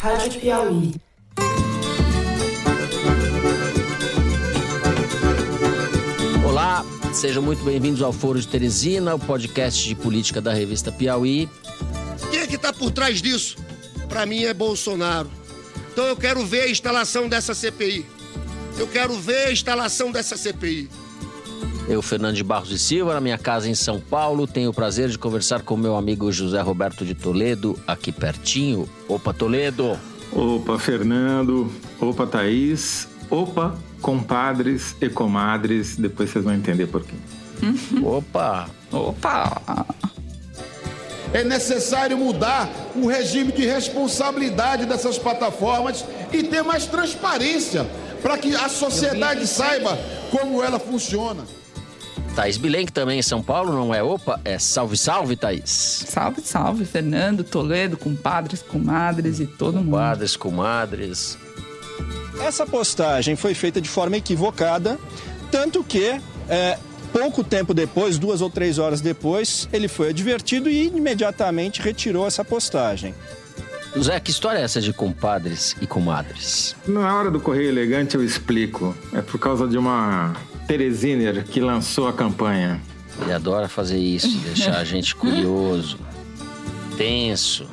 Rádio Piauí. Olá, sejam muito bem-vindos ao Foro de Teresina, o podcast de política da revista Piauí. Quem é que está por trás disso? Para mim é Bolsonaro. Então eu quero ver a instalação dessa CPI. Eu quero ver a instalação dessa CPI. Eu, Fernando de Barros e Silva, na minha casa em São Paulo, tenho o prazer de conversar com meu amigo José Roberto de Toledo, aqui pertinho. Opa, Toledo! Opa, Fernando! Opa, Thaís! Opa, compadres e comadres, depois vocês vão entender por quê. Opa! Opa! É necessário mudar o regime de responsabilidade dessas plataformas e ter mais transparência para que a sociedade saiba como ela funciona. Thaís Bilenque também em São Paulo, não é opa, é salve, salve, Thaís. Salve, salve, Fernando, Toledo, compadres, comadres e todo mundo. Padres, comadres. Essa postagem foi feita de forma equivocada, tanto que é, pouco tempo depois, duas ou três horas depois, ele foi advertido e imediatamente retirou essa postagem. Zé, que história é essa de compadres e comadres? Na hora do Correio Elegante eu explico. É por causa de uma Teresiner que lançou a campanha. Ele adora fazer isso, deixar a gente curioso, tenso.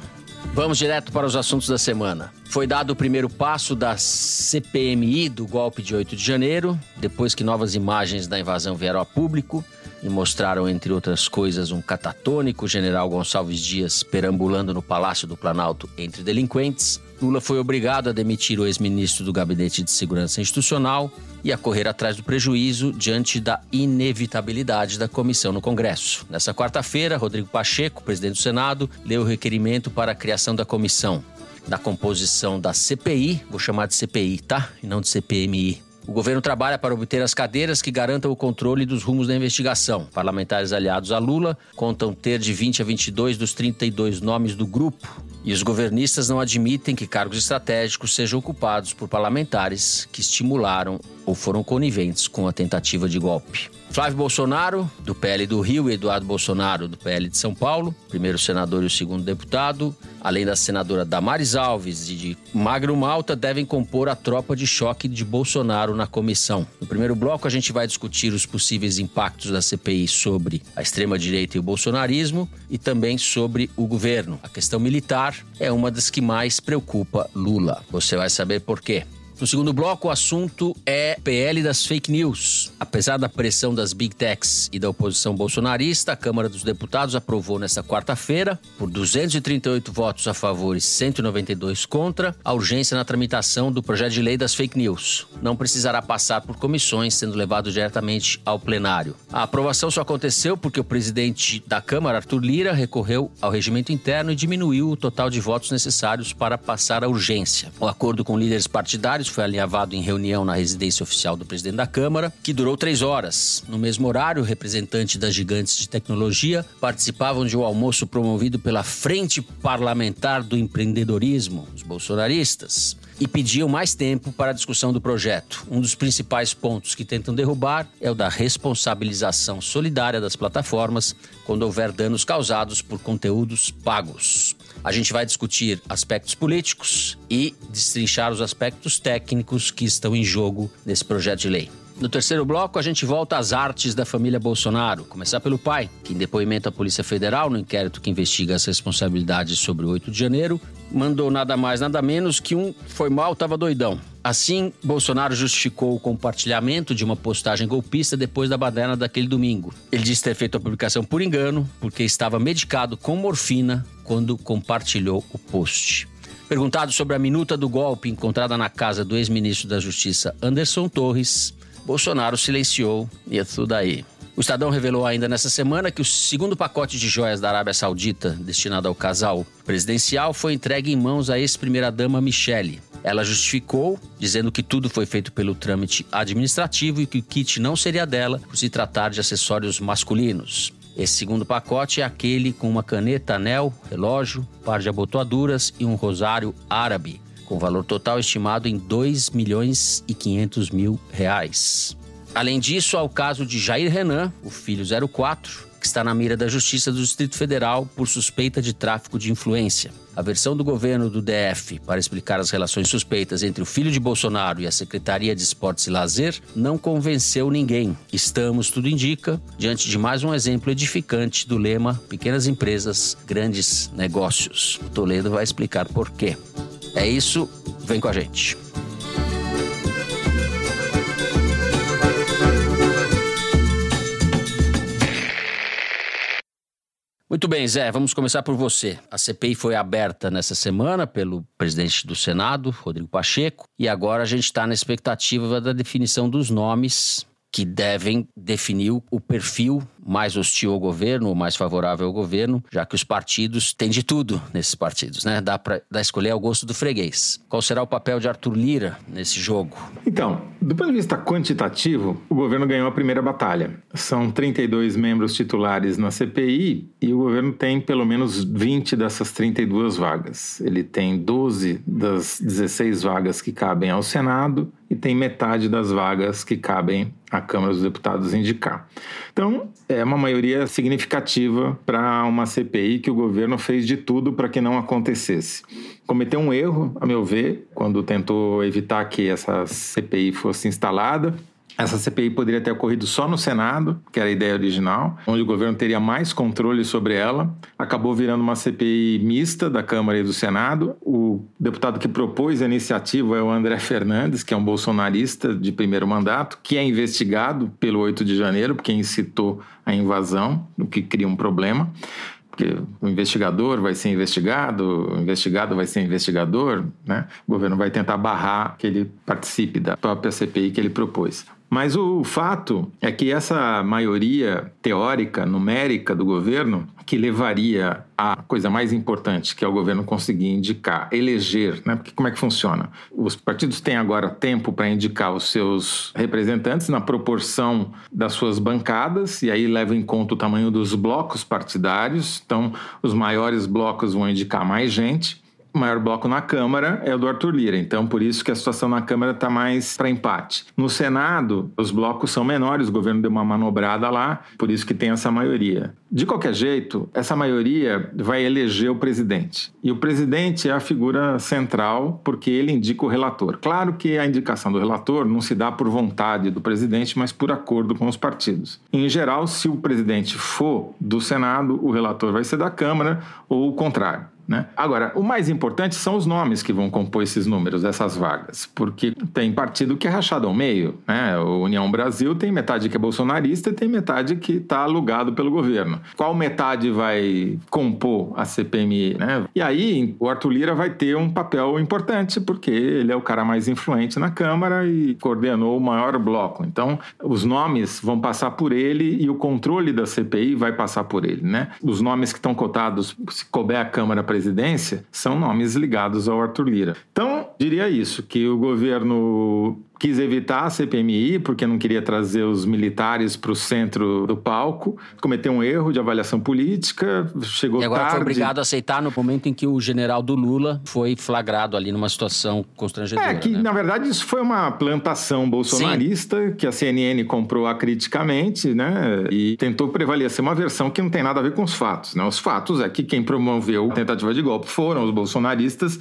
Vamos direto para os assuntos da semana. Foi dado o primeiro passo da CPMI do golpe de 8 de janeiro, depois que novas imagens da invasão vieram a público e mostraram, entre outras coisas, um catatônico general Gonçalves Dias perambulando no Palácio do Planalto entre delinquentes. Lula foi obrigado a demitir o ex-ministro do Gabinete de Segurança Institucional e a correr atrás do prejuízo diante da inevitabilidade da comissão no Congresso. Nessa quarta-feira, Rodrigo Pacheco, presidente do Senado, leu o requerimento para a criação da comissão. Da composição da CPI, vou chamar de CPI, tá? E não de CPMI. O governo trabalha para obter as cadeiras que garantam o controle dos rumos da investigação. Parlamentares aliados a Lula contam ter de 20 a 22 dos 32 nomes do grupo. E os governistas não admitem que cargos estratégicos sejam ocupados por parlamentares que estimularam ou foram coniventes com a tentativa de golpe. Flávio Bolsonaro, do PL do Rio, e Eduardo Bolsonaro, do PL de São Paulo, primeiro senador e o segundo deputado, além da senadora Damares Alves e de Magro Malta, devem compor a tropa de choque de Bolsonaro na comissão. No primeiro bloco, a gente vai discutir os possíveis impactos da CPI sobre a extrema-direita e o bolsonarismo e também sobre o governo. A questão militar é uma das que mais preocupa Lula. Você vai saber por quê. No segundo bloco, o assunto é PL das fake news. Apesar da pressão das big techs e da oposição bolsonarista, a Câmara dos Deputados aprovou nesta quarta-feira, por 238 votos a favor e 192 contra, a urgência na tramitação do projeto de lei das fake news. Não precisará passar por comissões, sendo levado diretamente ao plenário. A aprovação só aconteceu porque o presidente da Câmara, Arthur Lira, recorreu ao regimento interno e diminuiu o total de votos necessários para passar a urgência. O acordo com líderes partidários foi alinhavado em reunião na residência oficial do presidente da Câmara, que durou três horas. No mesmo horário, representantes das gigantes de tecnologia participavam de um almoço promovido pela Frente Parlamentar do Empreendedorismo, os bolsonaristas, e pediam mais tempo para a discussão do projeto. Um dos principais pontos que tentam derrubar é o da responsabilização solidária das plataformas quando houver danos causados por conteúdos pagos. A gente vai discutir aspectos políticos e destrinchar os aspectos técnicos que estão em jogo nesse projeto de lei. No terceiro bloco, a gente volta às artes da família Bolsonaro. Começar pelo pai, que, em depoimento à Polícia Federal, no inquérito que investiga as responsabilidades sobre o 8 de janeiro, mandou nada mais, nada menos que um foi mal, tava doidão. Assim, Bolsonaro justificou o compartilhamento de uma postagem golpista depois da baderna daquele domingo. Ele disse ter feito a publicação por engano, porque estava medicado com morfina quando compartilhou o post. Perguntado sobre a minuta do golpe encontrada na casa do ex-ministro da Justiça Anderson Torres, Bolsonaro silenciou e é tudo aí. O Estadão revelou ainda nessa semana que o segundo pacote de joias da Arábia Saudita, destinado ao casal presidencial, foi entregue em mãos à ex-primeira-dama Michele. Ela justificou, dizendo que tudo foi feito pelo trâmite administrativo e que o kit não seria dela por se tratar de acessórios masculinos. Esse segundo pacote é aquele com uma caneta, anel, relógio, par de abotoaduras e um rosário árabe, com valor total estimado em 2 milhões e 500 mil reais. Além disso, há o caso de Jair Renan, o filho 04, que está na mira da Justiça do Distrito Federal por suspeita de tráfico de influência. A versão do governo do DF para explicar as relações suspeitas entre o filho de Bolsonaro e a Secretaria de Esportes e Lazer não convenceu ninguém. Estamos, tudo indica, diante de mais um exemplo edificante do lema Pequenas empresas, grandes negócios. Toledo vai explicar por quê. É isso, vem com a gente. Muito bem, Zé, vamos começar por você. A CPI foi aberta nessa semana pelo presidente do Senado, Rodrigo Pacheco, e agora a gente está na expectativa da definição dos nomes que devem definir o perfil mais hostil ao governo ou mais favorável ao governo, já que os partidos têm de tudo nesses partidos, né? Dá para escolher ao gosto do freguês. Qual será o papel de Arthur Lira nesse jogo? Então, do ponto de vista quantitativo, o governo ganhou a primeira batalha. São 32 membros titulares na CPI e o governo tem pelo menos 20 dessas 32 vagas. Ele tem 12 das 16 vagas que cabem ao Senado e tem metade das vagas que cabem à Câmara dos Deputados indicar. Então, é uma maioria significativa para uma CPI que o governo fez de tudo para que não acontecesse. Cometeu um erro, a meu ver, quando tentou evitar que essa CPI fosse instalada. Essa CPI poderia ter ocorrido só no Senado, que era a ideia original, onde o governo teria mais controle sobre ela. Acabou virando uma CPI mista da Câmara e do Senado. O deputado que propôs a iniciativa é o André Fernandes, que é um bolsonarista de primeiro mandato, que é investigado pelo 8 de janeiro, porque incitou a invasão, o que cria um problema porque o investigador vai ser investigado, o investigado vai ser investigador, né? O governo vai tentar barrar que ele participe da própria CPI que ele propôs. Mas o fato é que essa maioria teórica, numérica do governo, que levaria à coisa mais importante, que é o governo conseguir indicar, eleger, né? Porque como é que funciona? Os partidos têm agora tempo para indicar os seus representantes na proporção das suas bancadas, e aí leva em conta o tamanho dos blocos partidários. Então, os maiores blocos vão indicar mais gente o maior bloco na Câmara é o do Arthur Lira, então por isso que a situação na Câmara está mais para empate. No Senado, os blocos são menores, o governo deu uma manobrada lá, por isso que tem essa maioria. De qualquer jeito, essa maioria vai eleger o presidente. E o presidente é a figura central porque ele indica o relator. Claro que a indicação do relator não se dá por vontade do presidente, mas por acordo com os partidos. Em geral, se o presidente for do Senado, o relator vai ser da Câmara ou o contrário. Né? Agora, o mais importante são os nomes que vão compor esses números, essas vagas, porque tem partido que é rachado ao meio. Né? O União Brasil tem metade que é bolsonarista e tem metade que está alugado pelo governo. Qual metade vai compor a CPMI? Né? E aí o Arthur Lira vai ter um papel importante, porque ele é o cara mais influente na Câmara e coordenou o maior bloco. Então, os nomes vão passar por ele e o controle da CPI vai passar por ele. Né? Os nomes que estão cotados, se couber a Câmara presidência são nomes ligados ao Arthur Lira. Então, diria isso, que o governo quis evitar a CPMI porque não queria trazer os militares para o centro do palco, cometeu um erro de avaliação política, chegou tarde. E agora tarde. foi obrigado a aceitar no momento em que o general do Lula foi flagrado ali numa situação constrangedora. É que, né? na verdade, isso foi uma plantação bolsonarista Sim. que a CNN comprou acriticamente, né? E tentou prevalecer uma versão que não tem nada a ver com os fatos, né? Os fatos é que quem promoveu a tentativa de golpe foram os bolsonaristas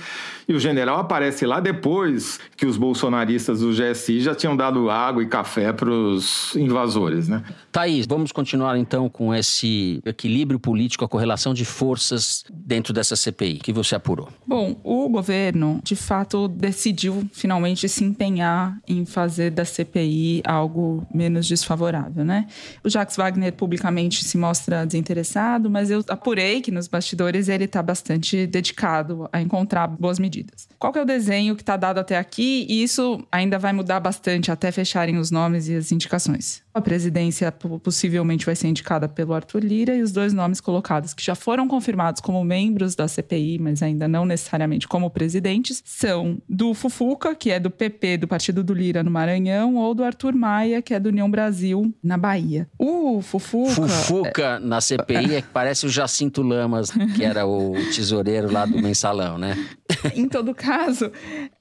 e o general aparece lá depois que os bolsonaristas do GSI já tinham dado água e café para os invasores, né? Thaís, vamos continuar então com esse equilíbrio político, a correlação de forças dentro dessa CPI que você apurou. Bom, o governo, de fato, decidiu finalmente se empenhar em fazer da CPI algo menos desfavorável, né? O Jacques Wagner publicamente se mostra desinteressado, mas eu apurei que nos bastidores ele está bastante dedicado a encontrar boas medidas. Qual que é o desenho que está dado até aqui? E isso ainda vai mudar bastante até fecharem os nomes e as indicações. A presidência possivelmente vai ser indicada pelo Arthur Lira e os dois nomes colocados, que já foram confirmados como membros da CPI, mas ainda não necessariamente como presidentes, são do Fufuca, que é do PP, do Partido do Lira no Maranhão, ou do Arthur Maia, que é do União Brasil na Bahia. O Fufuca. Fufuca na CPI é que parece o Jacinto Lamas, que era o tesoureiro lá do mensalão, né? em todo caso,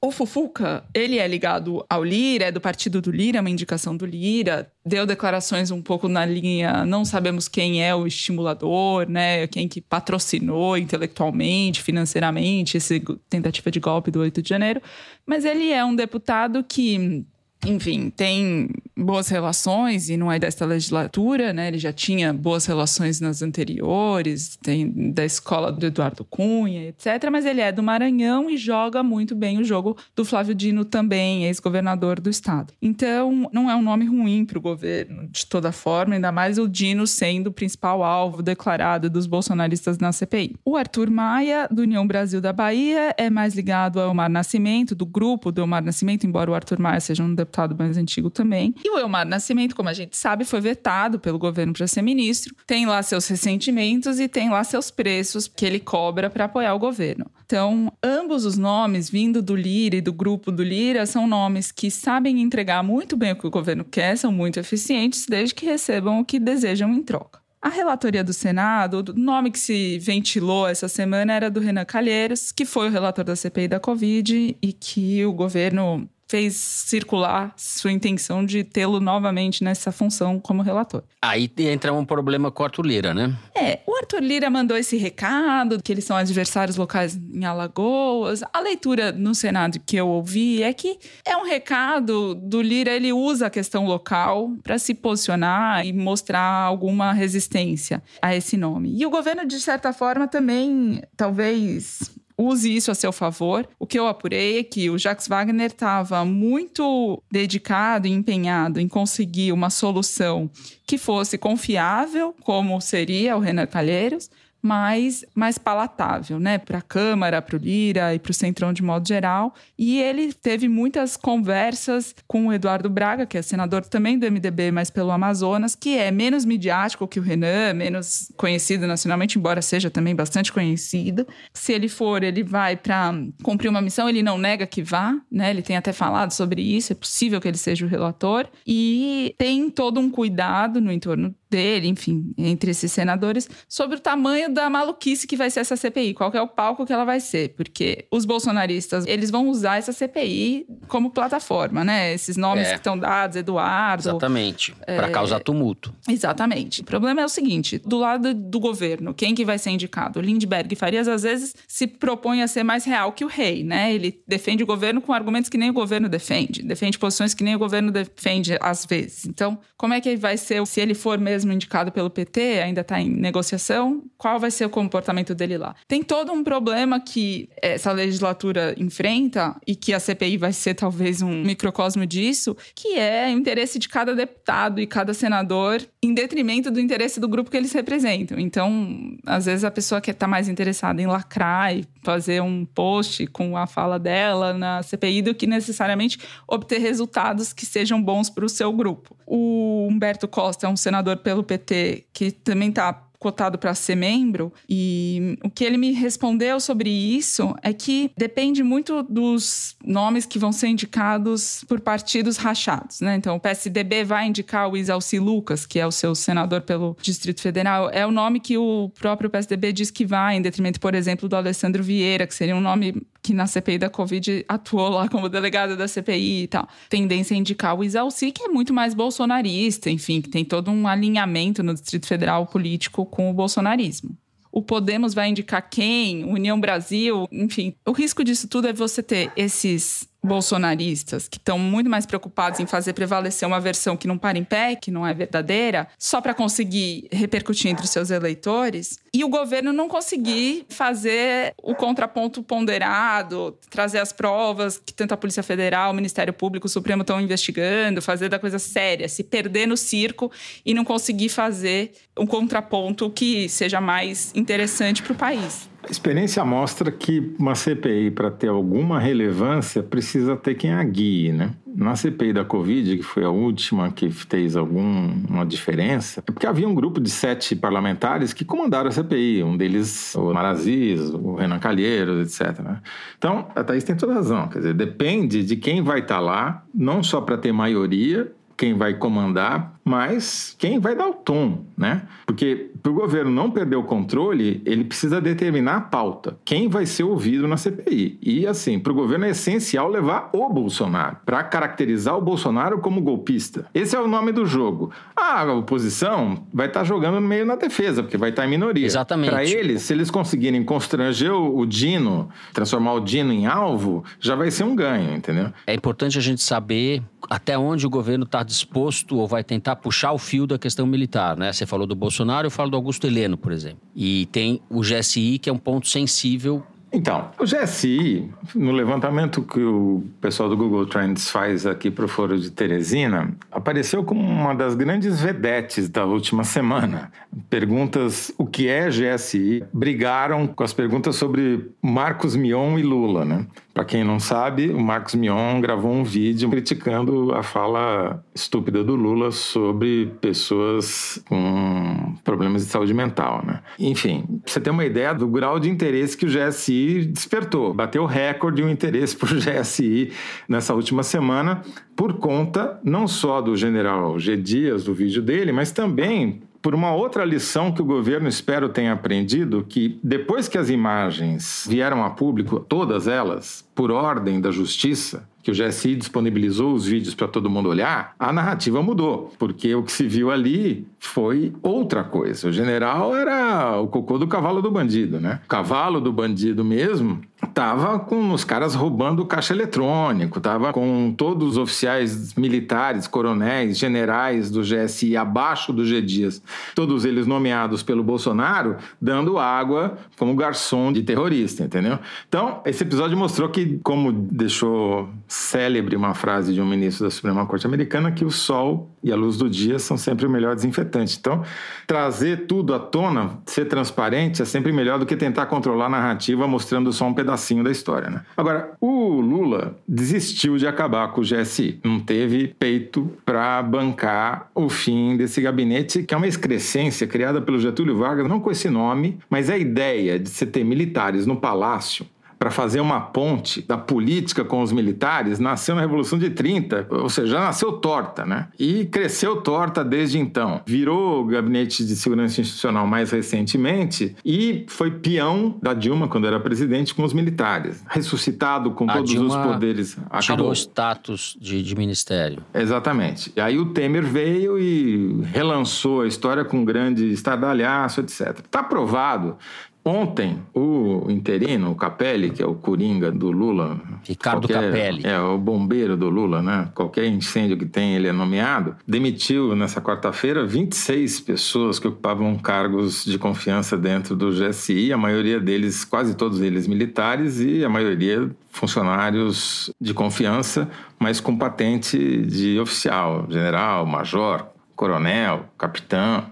o Fufuca, ele é ligado ao Lira, é do partido do Lira, é uma indicação do Lira, deu deu declarações um pouco na linha não sabemos quem é o estimulador, né? Quem que patrocinou intelectualmente, financeiramente essa tentativa de golpe do 8 de janeiro, mas ele é um deputado que enfim, tem boas relações e não é desta legislatura, né? Ele já tinha boas relações nas anteriores, tem da escola do Eduardo Cunha, etc. Mas ele é do Maranhão e joga muito bem o jogo do Flávio Dino também, ex-governador do estado. Então, não é um nome ruim para o governo, de toda forma, ainda mais o Dino sendo o principal alvo declarado dos bolsonaristas na CPI. O Arthur Maia, do União Brasil da Bahia, é mais ligado ao Mar Nascimento, do grupo do Mar Nascimento, embora o Arthur Maia seja um deputado mais antigo também. E o Elmar Nascimento, como a gente sabe, foi vetado pelo governo para ser ministro. Tem lá seus ressentimentos e tem lá seus preços que ele cobra para apoiar o governo. Então, ambos os nomes, vindo do Lira e do grupo do Lira, são nomes que sabem entregar muito bem o que o governo quer, são muito eficientes, desde que recebam o que desejam em troca. A relatoria do Senado, o nome que se ventilou essa semana era do Renan Calheiros, que foi o relator da CPI da Covid e que o governo fez circular sua intenção de tê-lo novamente nessa função como relator. Aí entra um problema com o Arthur Lira, né? É, o Arthur Lira mandou esse recado, que eles são adversários locais em Alagoas. A leitura no Senado que eu ouvi é que é um recado do Lira, ele usa a questão local para se posicionar e mostrar alguma resistência a esse nome. E o governo, de certa forma, também talvez use isso a seu favor. O que eu apurei é que o Jacques Wagner estava muito dedicado e empenhado em conseguir uma solução que fosse confiável, como seria o Renan Calheiros, mais, mais palatável, né, para a Câmara, para o Lira e para o Centrão de modo geral. E ele teve muitas conversas com o Eduardo Braga, que é senador também do MDB, mas pelo Amazonas, que é menos midiático que o Renan, menos conhecido nacionalmente, embora seja também bastante conhecido. Se ele for, ele vai para cumprir uma missão, ele não nega que vá, né? Ele tem até falado sobre isso, é possível que ele seja o relator. E tem todo um cuidado no entorno dele, enfim, entre esses senadores, sobre o tamanho da maluquice que vai ser essa CPI, qual é o palco que ela vai ser, porque os bolsonaristas, eles vão usar essa CPI como plataforma, né? Esses nomes é. que estão dados, Eduardo... Exatamente, é... para causar tumulto. Exatamente. O problema é o seguinte, do lado do governo, quem que vai ser indicado? Lindbergh e Farias, às vezes, se propõe a ser mais real que o rei, né? Ele defende o governo com argumentos que nem o governo defende, defende posições que nem o governo defende às vezes. Então, como é que vai ser, se ele for mesmo mesmo indicado pelo PT, ainda está em negociação, qual vai ser o comportamento dele lá? Tem todo um problema que essa legislatura enfrenta e que a CPI vai ser talvez um microcosmo disso, que é interesse de cada deputado e cada senador em detrimento do interesse do grupo que eles representam. Então, às vezes a pessoa que está mais interessada em lacrar e fazer um post com a fala dela na CPI do que necessariamente obter resultados que sejam bons para o seu grupo. O Humberto Costa é um senador pelo PT que também está cotado para ser membro. E o que ele me respondeu sobre isso é que depende muito dos nomes que vão ser indicados por partidos rachados, né? Então, o PSDB vai indicar o Isalci Lucas, que é o seu senador pelo Distrito Federal. É o nome que o próprio PSDB diz que vai, em detrimento, por exemplo, do Alessandro Vieira, que seria um nome que na CPI da Covid atuou lá como delegado da CPI e tal. Tendência a indicar o Isalci, que é muito mais bolsonarista, enfim, que tem todo um alinhamento no Distrito Federal político com o bolsonarismo. O Podemos vai indicar quem, União Brasil, enfim. O risco disso tudo é você ter esses bolsonaristas que estão muito mais preocupados em fazer prevalecer uma versão que não para em pé, que não é verdadeira, só para conseguir repercutir entre seus eleitores, e o governo não conseguir fazer o contraponto ponderado, trazer as provas que tanto a Polícia Federal, o Ministério Público, o Supremo estão investigando, fazer da coisa séria, se perder no circo e não conseguir fazer um contraponto que seja mais interessante para o país. A experiência mostra que uma CPI, para ter alguma relevância, precisa ter quem a guie, né? Na CPI da Covid, que foi a última que fez alguma diferença, é porque havia um grupo de sete parlamentares que comandaram a CPI, um deles o Maraziz, o Renan Calheiros, etc. Né? Então, a Thaís tem toda razão, quer dizer, depende de quem vai estar lá, não só para ter maioria, quem vai comandar, mas quem vai dar o tom, né? Porque para o governo não perder o controle, ele precisa determinar a pauta. Quem vai ser ouvido na CPI? E assim, para o governo é essencial levar o Bolsonaro para caracterizar o Bolsonaro como golpista. Esse é o nome do jogo. A oposição vai estar tá jogando meio na defesa, porque vai estar tá em minoria. Exatamente. Para eles, se eles conseguirem constranger o Dino, transformar o Dino em alvo, já vai ser um ganho, entendeu? É importante a gente saber até onde o governo está disposto ou vai tentar puxar o fio da questão militar, né? Você falou do Bolsonaro, eu falo do Augusto Heleno, por exemplo. E tem o GSI, que é um ponto sensível então, o GSI, no levantamento que o pessoal do Google Trends faz aqui para o Foro de Teresina, apareceu como uma das grandes vedetes da última semana. Perguntas o que é GSI brigaram com as perguntas sobre Marcos Mion e Lula, né? Para quem não sabe, o Marcos Mion gravou um vídeo criticando a fala estúpida do Lula sobre pessoas com problemas de saúde mental, né? Enfim, você ter uma ideia do grau de interesse que o GSI despertou. Bateu recorde o interesse por GSI nessa última semana por conta não só do general G. Dias, do vídeo dele, mas também por uma outra lição que o governo espero tenha aprendido, que depois que as imagens vieram a público, todas elas, por ordem da justiça, que o GSI disponibilizou os vídeos para todo mundo olhar, a narrativa mudou, porque o que se viu ali foi outra coisa. O general era o cocô do cavalo do bandido, né? O cavalo do bandido mesmo tava com os caras roubando caixa eletrônico, tava com todos os oficiais militares, coronéis, generais do GSI abaixo do G Dias, todos eles nomeados pelo Bolsonaro, dando água como garçom de terrorista, entendeu? Então, esse episódio mostrou que, como deixou célebre uma frase de um ministro da Suprema Corte Americana, que o sol e a luz do dia são sempre o melhor desinfetante. Então, trazer tudo à tona, ser transparente, é sempre melhor do que tentar controlar a narrativa mostrando só um pedacinho da história. Né? Agora, o Lula desistiu de acabar com o GSI. Não teve peito para bancar o fim desse gabinete, que é uma excrescência criada pelo Getúlio Vargas, não com esse nome, mas a ideia de você ter militares no palácio para fazer uma ponte da política com os militares nasceu na Revolução de 30, ou seja, já nasceu torta, né? E cresceu torta desde então. Virou gabinete de segurança institucional mais recentemente e foi peão da Dilma quando era presidente com os militares, ressuscitado com A todos Dilma os poderes. Tirou Acabou. o status de, de ministério. Exatamente. E aí o Temer veio e relançou a história com um grande estardalhaço, etc. Está provado Ontem, o interino, o Capelli, que é o coringa do Lula. Ricardo Capelli. É, o bombeiro do Lula, né? Qualquer incêndio que tem, ele é nomeado. Demitiu nessa quarta-feira 26 pessoas que ocupavam cargos de confiança dentro do GSI, a maioria deles, quase todos eles militares, e a maioria funcionários de confiança, mas com patente de oficial, general, major, coronel, capitão.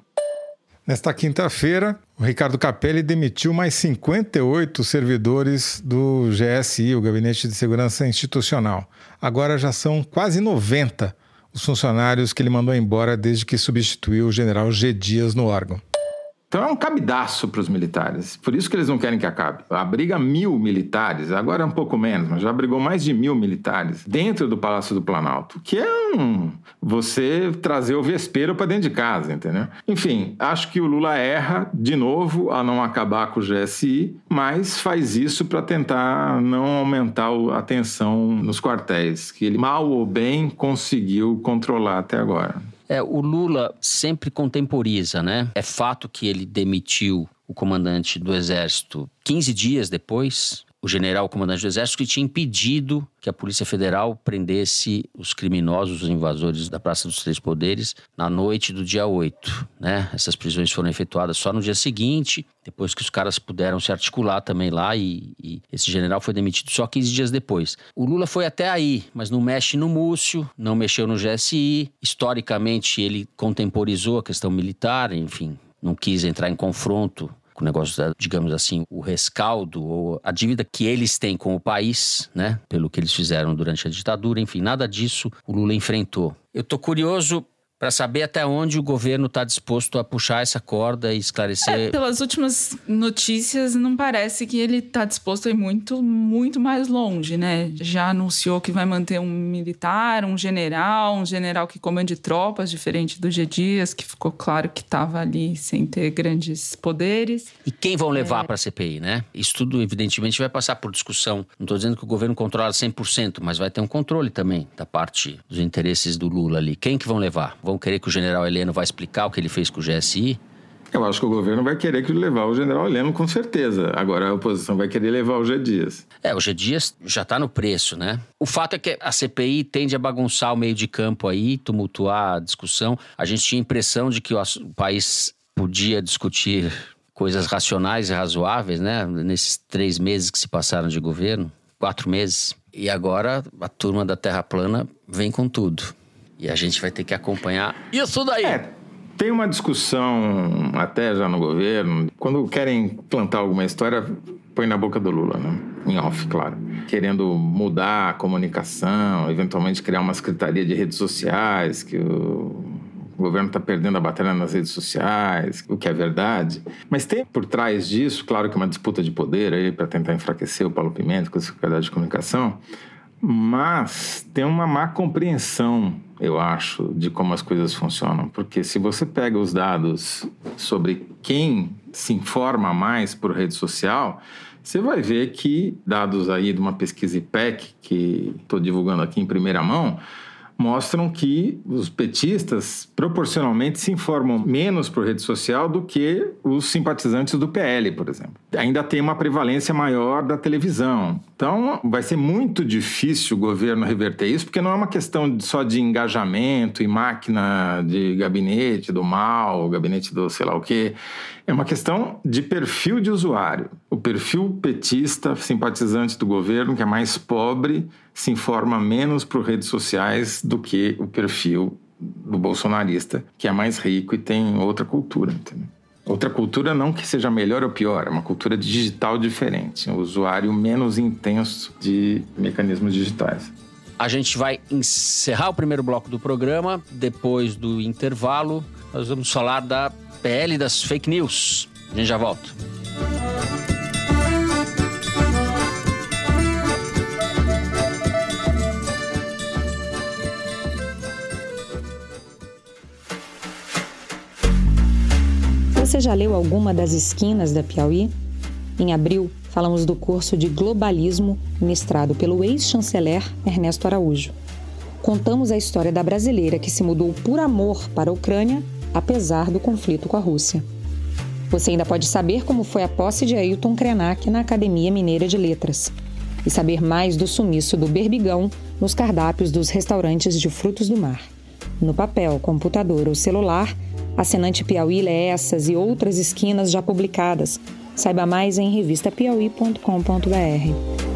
Nesta quinta-feira, o Ricardo Capelli demitiu mais 58 servidores do GSI, o Gabinete de Segurança Institucional. Agora já são quase 90 os funcionários que ele mandou embora desde que substituiu o general G. Dias no órgão. Então é um cabidaço para os militares. Por isso que eles não querem que acabe. Abriga mil militares, agora é um pouco menos, mas já abrigou mais de mil militares dentro do Palácio do Planalto, que é um você trazer o vespeiro para dentro de casa, entendeu? Enfim, acho que o Lula erra de novo a não acabar com o GSI, mas faz isso para tentar não aumentar a tensão nos quartéis, que ele mal ou bem conseguiu controlar até agora. É, o Lula sempre contemporiza, né? É fato que ele demitiu o comandante do Exército 15 dias depois o general comandante do exército que tinha impedido que a Polícia Federal prendesse os criminosos, os invasores da Praça dos Três Poderes na noite do dia 8, né? Essas prisões foram efetuadas só no dia seguinte, depois que os caras puderam se articular também lá e, e esse general foi demitido só 15 dias depois. O Lula foi até aí, mas não mexe no Múcio, não mexeu no GSI, historicamente ele contemporizou a questão militar, enfim, não quis entrar em confronto o negócio, da, digamos assim, o rescaldo ou a dívida que eles têm com o país, né? Pelo que eles fizeram durante a ditadura, enfim, nada disso o Lula enfrentou. Eu tô curioso para saber até onde o governo está disposto a puxar essa corda e esclarecer. É, pelas últimas notícias, não parece que ele está disposto a ir muito, muito mais longe, né? Já anunciou que vai manter um militar, um general, um general que comande tropas, diferente do G Dias, que ficou claro que estava ali sem ter grandes poderes. E quem vão levar é... para a CPI, né? Isso tudo, evidentemente, vai passar por discussão. Não estou dizendo que o governo controla 100%, mas vai ter um controle também da parte dos interesses do Lula ali. Quem que vão levar? Vão querer que o general Heleno vai explicar o que ele fez com o GSI? Eu acho que o governo vai querer que levar o general Heleno com certeza. Agora a oposição vai querer levar o G Dias. É, o G Dias já está no preço, né? O fato é que a CPI tende a bagunçar o meio de campo aí, tumultuar a discussão. A gente tinha a impressão de que o país podia discutir coisas racionais e razoáveis, né? Nesses três meses que se passaram de governo, quatro meses. E agora a turma da Terra Plana vem com tudo. E a gente vai ter que acompanhar isso daí. É, tem uma discussão até já no governo, quando querem plantar alguma história, põe na boca do Lula, né? Em off, claro. Querendo mudar a comunicação, eventualmente criar uma secretaria de redes sociais, que o governo está perdendo a batalha nas redes sociais, o que é verdade. Mas tem por trás disso, claro que uma disputa de poder aí para tentar enfraquecer o Paulo Pimenta com a Secretaria de Comunicação, mas tem uma má compreensão, eu acho, de como as coisas funcionam. Porque se você pega os dados sobre quem se informa mais por rede social, você vai ver que, dados aí de uma pesquisa IPEC, que estou divulgando aqui em primeira mão, mostram que os petistas proporcionalmente se informam menos por rede social do que os simpatizantes do PL, por exemplo. Ainda tem uma prevalência maior da televisão. Então, vai ser muito difícil o governo reverter isso, porque não é uma questão só de engajamento e máquina de gabinete do mal, gabinete do sei lá o quê. É uma questão de perfil de usuário. O perfil petista, simpatizante do governo, que é mais pobre, se informa menos por redes sociais do que o perfil do bolsonarista, que é mais rico e tem outra cultura. Entendeu? Outra cultura não que seja melhor ou pior, é uma cultura digital diferente, um usuário menos intenso de mecanismos digitais. A gente vai encerrar o primeiro bloco do programa. Depois do intervalo, nós vamos falar da PL das fake news. A gente já volta. Você já leu alguma das esquinas da Piauí? Em abril, falamos do curso de Globalismo ministrado pelo ex-chanceler Ernesto Araújo. Contamos a história da brasileira que se mudou por amor para a Ucrânia apesar do conflito com a Rússia. Você ainda pode saber como foi a posse de Ailton Krenak na Academia Mineira de Letras e saber mais do sumiço do berbigão nos cardápios dos restaurantes de frutos do mar. No papel, computador ou celular, assinante Piauí lê essas e outras esquinas já publicadas. Saiba mais em revistapiauí.com.br.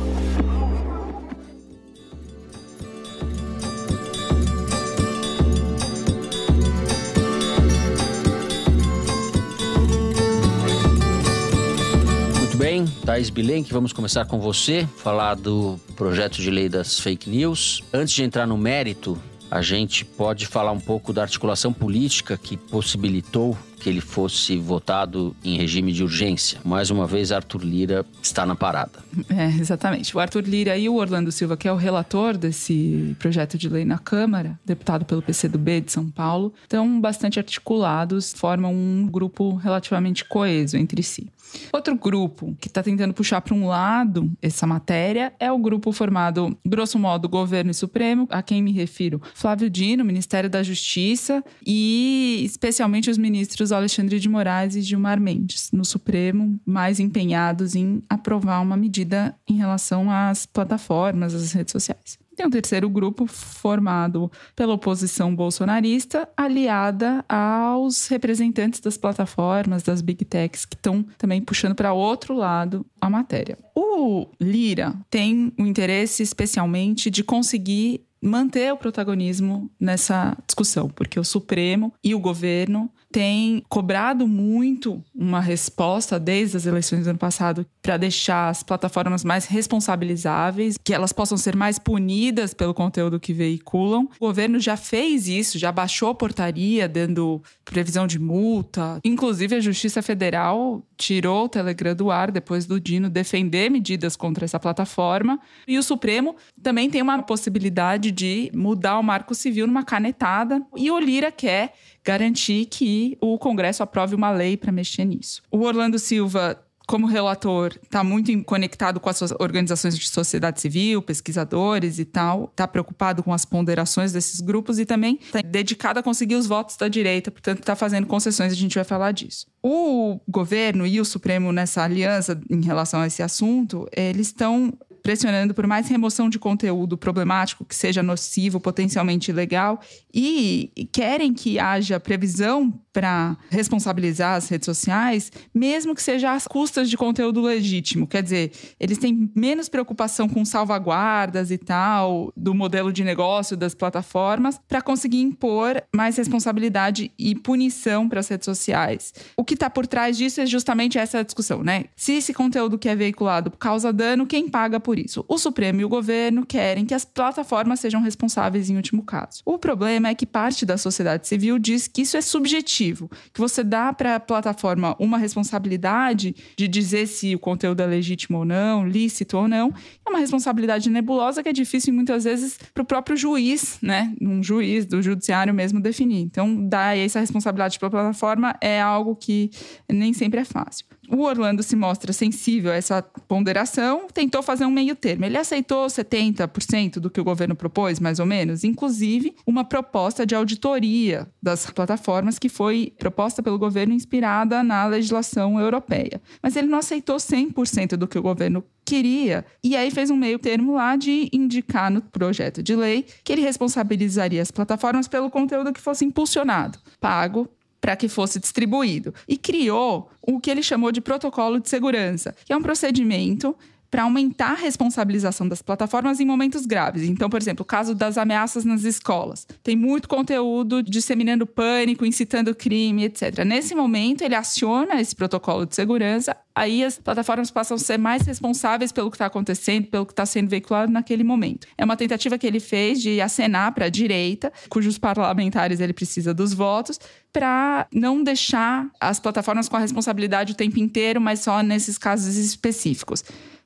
Thais Bilenque, vamos começar com você, falar do projeto de lei das fake news. Antes de entrar no mérito, a gente pode falar um pouco da articulação política que possibilitou que ele fosse votado em regime de urgência. Mais uma vez, Arthur Lira está na parada. É, exatamente. O Arthur Lira e o Orlando Silva, que é o relator desse projeto de lei na Câmara, deputado pelo PCdoB de São Paulo, estão bastante articulados, formam um grupo relativamente coeso entre si. Outro grupo que está tentando puxar para um lado essa matéria é o grupo formado, grosso modo, Governo e Supremo, a quem me refiro Flávio Dino, Ministério da Justiça e especialmente os ministros Alexandre de Moraes e Gilmar Mendes, no Supremo, mais empenhados em aprovar uma medida em relação às plataformas, às redes sociais. Tem um terceiro grupo formado pela oposição bolsonarista, aliada aos representantes das plataformas, das big techs, que estão também puxando para outro lado a matéria. O Lira tem o interesse especialmente de conseguir manter o protagonismo nessa discussão, porque o Supremo e o governo têm cobrado muito uma resposta desde as eleições do ano passado para deixar as plataformas mais responsabilizáveis, que elas possam ser mais punidas pelo conteúdo que veiculam. O governo já fez isso, já baixou a portaria dando previsão de multa. Inclusive, a Justiça Federal tirou o Telegram do ar depois do Dino defender medidas contra essa plataforma. E o Supremo também tem uma possibilidade de mudar o marco civil numa canetada. E o Lira quer garantir que o Congresso aprove uma lei para mexer nisso. O Orlando Silva como relator, está muito conectado com as organizações de sociedade civil, pesquisadores e tal, está preocupado com as ponderações desses grupos e também está dedicado a conseguir os votos da direita, portanto, está fazendo concessões, a gente vai falar disso. O governo e o Supremo nessa aliança em relação a esse assunto, eles estão pressionando por mais remoção de conteúdo problemático que seja nocivo, potencialmente ilegal, e querem que haja previsão para responsabilizar as redes sociais, mesmo que seja às custas de conteúdo legítimo. Quer dizer, eles têm menos preocupação com salvaguardas e tal, do modelo de negócio das plataformas, para conseguir impor mais responsabilidade e punição para as redes sociais. O que está por trás disso é justamente essa discussão, né? Se esse conteúdo que é veiculado causa dano, quem paga por isso? O Supremo e o governo querem que as plataformas sejam responsáveis em último caso. O problema é que parte da sociedade civil diz que isso é subjetivo que você dá para a plataforma uma responsabilidade de dizer se o conteúdo é legítimo ou não, lícito ou não, é uma responsabilidade nebulosa que é difícil muitas vezes para o próprio juiz, né, um juiz do judiciário mesmo definir. Então, dar essa responsabilidade para a plataforma é algo que nem sempre é fácil. O Orlando se mostra sensível a essa ponderação, tentou fazer um meio termo. Ele aceitou 70% do que o governo propôs, mais ou menos, inclusive uma proposta de auditoria das plataformas que foi proposta pelo governo inspirada na legislação europeia. Mas ele não aceitou 100% do que o governo queria. E aí fez um meio termo lá de indicar no projeto de lei que ele responsabilizaria as plataformas pelo conteúdo que fosse impulsionado, pago para que fosse distribuído. E criou o que ele chamou de protocolo de segurança, que é um procedimento para aumentar a responsabilização das plataformas em momentos graves. Então, por exemplo, o caso das ameaças nas escolas. Tem muito conteúdo disseminando pânico, incitando crime, etc. Nesse momento, ele aciona esse protocolo de segurança, aí as plataformas passam a ser mais responsáveis pelo que está acontecendo, pelo que está sendo veiculado naquele momento. É uma tentativa que ele fez de acenar para a direita, cujos parlamentares ele precisa dos votos, para não deixar as plataformas com a responsabilidade o tempo inteiro, mas só nesses casos específicos.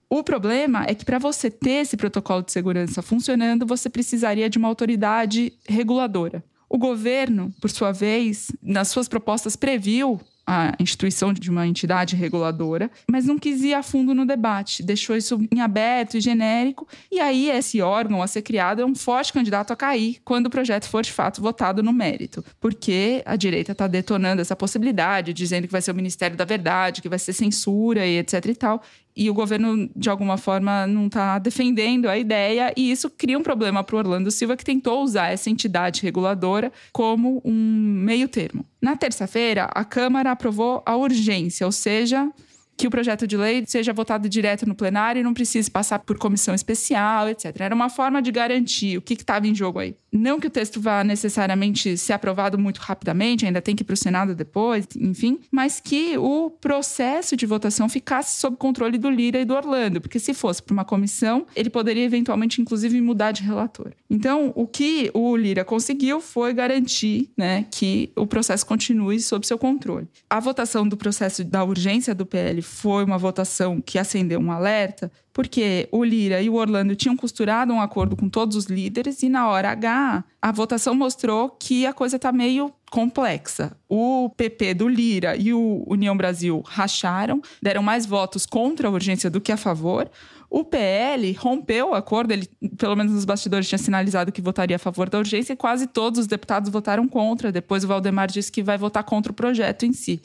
O problema é que para você ter esse protocolo de segurança funcionando, você precisaria de uma autoridade reguladora. O governo, por sua vez, nas suas propostas previu a instituição de uma entidade reguladora, mas não quis ir a fundo no debate, deixou isso em aberto e genérico, e aí esse órgão a ser criado é um forte candidato a cair quando o projeto for de fato votado no mérito, porque a direita está detonando essa possibilidade, dizendo que vai ser o Ministério da Verdade, que vai ser censura e etc e tal, e o governo, de alguma forma, não está defendendo a ideia, e isso cria um problema para o Orlando Silva, que tentou usar essa entidade reguladora como um meio termo. Na terça-feira, a Câmara aprovou a urgência, ou seja, que o projeto de lei seja votado direto no plenário e não precise passar por comissão especial, etc. Era uma forma de garantir o que estava em jogo aí. Não que o texto vá necessariamente ser aprovado muito rapidamente, ainda tem que ir para o Senado depois, enfim, mas que o processo de votação ficasse sob controle do Lira e do Orlando, porque se fosse para uma comissão, ele poderia eventualmente, inclusive, mudar de relator. Então, o que o Lira conseguiu foi garantir né, que o processo continue sob seu controle. A votação do processo da urgência do PL foi uma votação que acendeu um alerta, porque o Lira e o Orlando tinham costurado um acordo com todos os líderes e na hora H a votação mostrou que a coisa está meio complexa. O PP do Lira e o União Brasil racharam, deram mais votos contra a urgência do que a favor. O PL rompeu o acordo, ele, pelo menos nos bastidores, tinha sinalizado que votaria a favor da urgência e quase todos os deputados votaram contra. Depois o Valdemar disse que vai votar contra o projeto em si.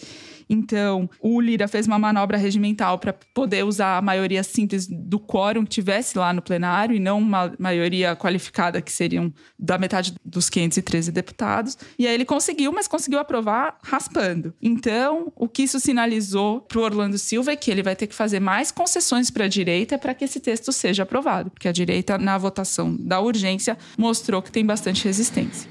Então, o Lira fez uma manobra regimental para poder usar a maioria síntese do quórum que tivesse lá no plenário e não uma maioria qualificada que seriam da metade dos 513 deputados. E aí ele conseguiu, mas conseguiu aprovar raspando. Então, o que isso sinalizou para o Orlando Silva é que ele vai ter que fazer mais concessões para a direita para que esse texto seja aprovado, porque a direita, na votação da urgência, mostrou que tem bastante resistência.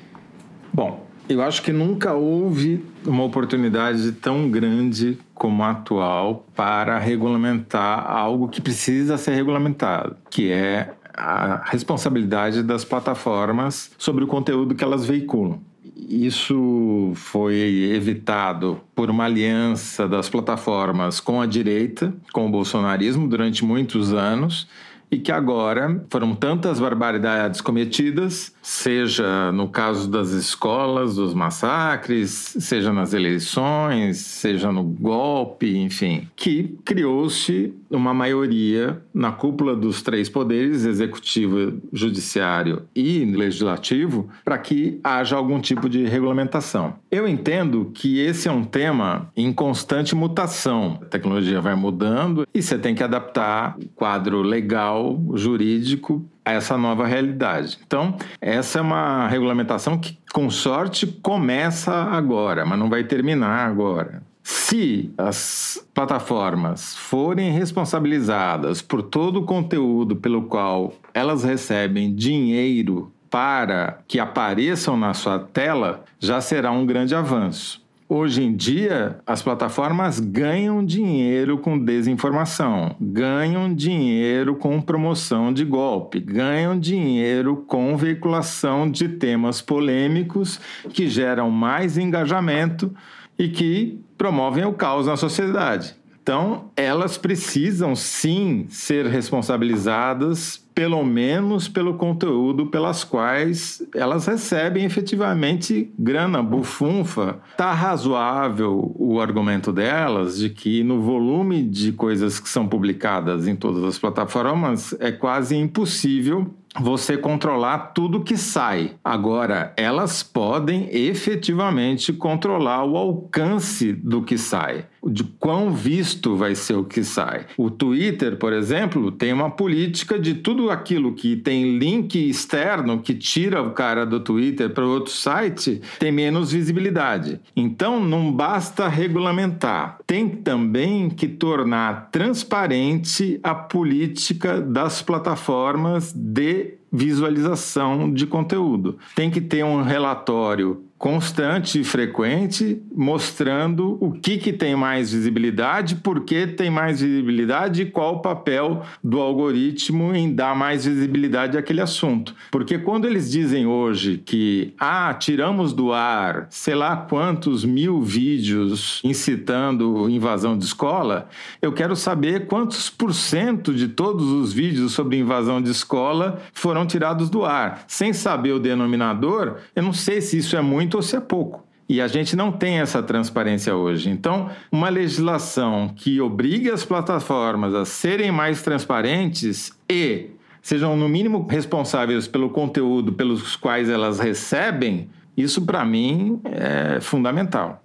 Bom, eu acho que nunca houve uma oportunidade tão grande como a atual para regulamentar algo que precisa ser regulamentado, que é a responsabilidade das plataformas sobre o conteúdo que elas veiculam. Isso foi evitado por uma aliança das plataformas com a direita, com o bolsonarismo, durante muitos anos e que agora foram tantas barbaridades cometidas, seja no caso das escolas, dos massacres, seja nas eleições, seja no golpe, enfim, que criou-se uma maioria na cúpula dos três poderes, executivo, judiciário e legislativo, para que haja algum tipo de regulamentação. Eu entendo que esse é um tema em constante mutação. A tecnologia vai mudando e você tem que adaptar o quadro legal, jurídico a essa nova realidade. Então, essa é uma regulamentação que, com sorte, começa agora, mas não vai terminar agora. Se as plataformas forem responsabilizadas por todo o conteúdo pelo qual elas recebem dinheiro para que apareçam na sua tela, já será um grande avanço. Hoje em dia, as plataformas ganham dinheiro com desinformação, ganham dinheiro com promoção de golpe, ganham dinheiro com veiculação de temas polêmicos que geram mais engajamento e que promovem o caos na sociedade. Então, elas precisam sim ser responsabilizadas, pelo menos pelo conteúdo pelas quais elas recebem efetivamente grana, bufunfa. Está razoável o argumento delas de que no volume de coisas que são publicadas em todas as plataformas é quase impossível você controlar tudo que sai. Agora, elas podem efetivamente controlar o alcance do que sai, de quão visto vai ser o que sai. O Twitter, por exemplo, tem uma política de tudo aquilo que tem link externo que tira o cara do Twitter para outro site, tem menos visibilidade. Então, não basta regulamentar, tem também que tornar transparente a política das plataformas de visualização de conteúdo. Tem que ter um relatório constante e frequente, mostrando o que, que tem mais visibilidade, por que tem mais visibilidade e qual o papel do algoritmo em dar mais visibilidade àquele assunto. Porque quando eles dizem hoje que, ah, tiramos do ar sei lá quantos mil vídeos incitando invasão de escola, eu quero saber quantos por cento de todos os vídeos sobre invasão de escola foram tirados do ar. Sem saber o denominador, eu não sei se isso é muito muito ou se é pouco. E a gente não tem essa transparência hoje. Então, uma legislação que obrigue as plataformas a serem mais transparentes e sejam, no mínimo, responsáveis pelo conteúdo pelos quais elas recebem, isso, para mim, é fundamental.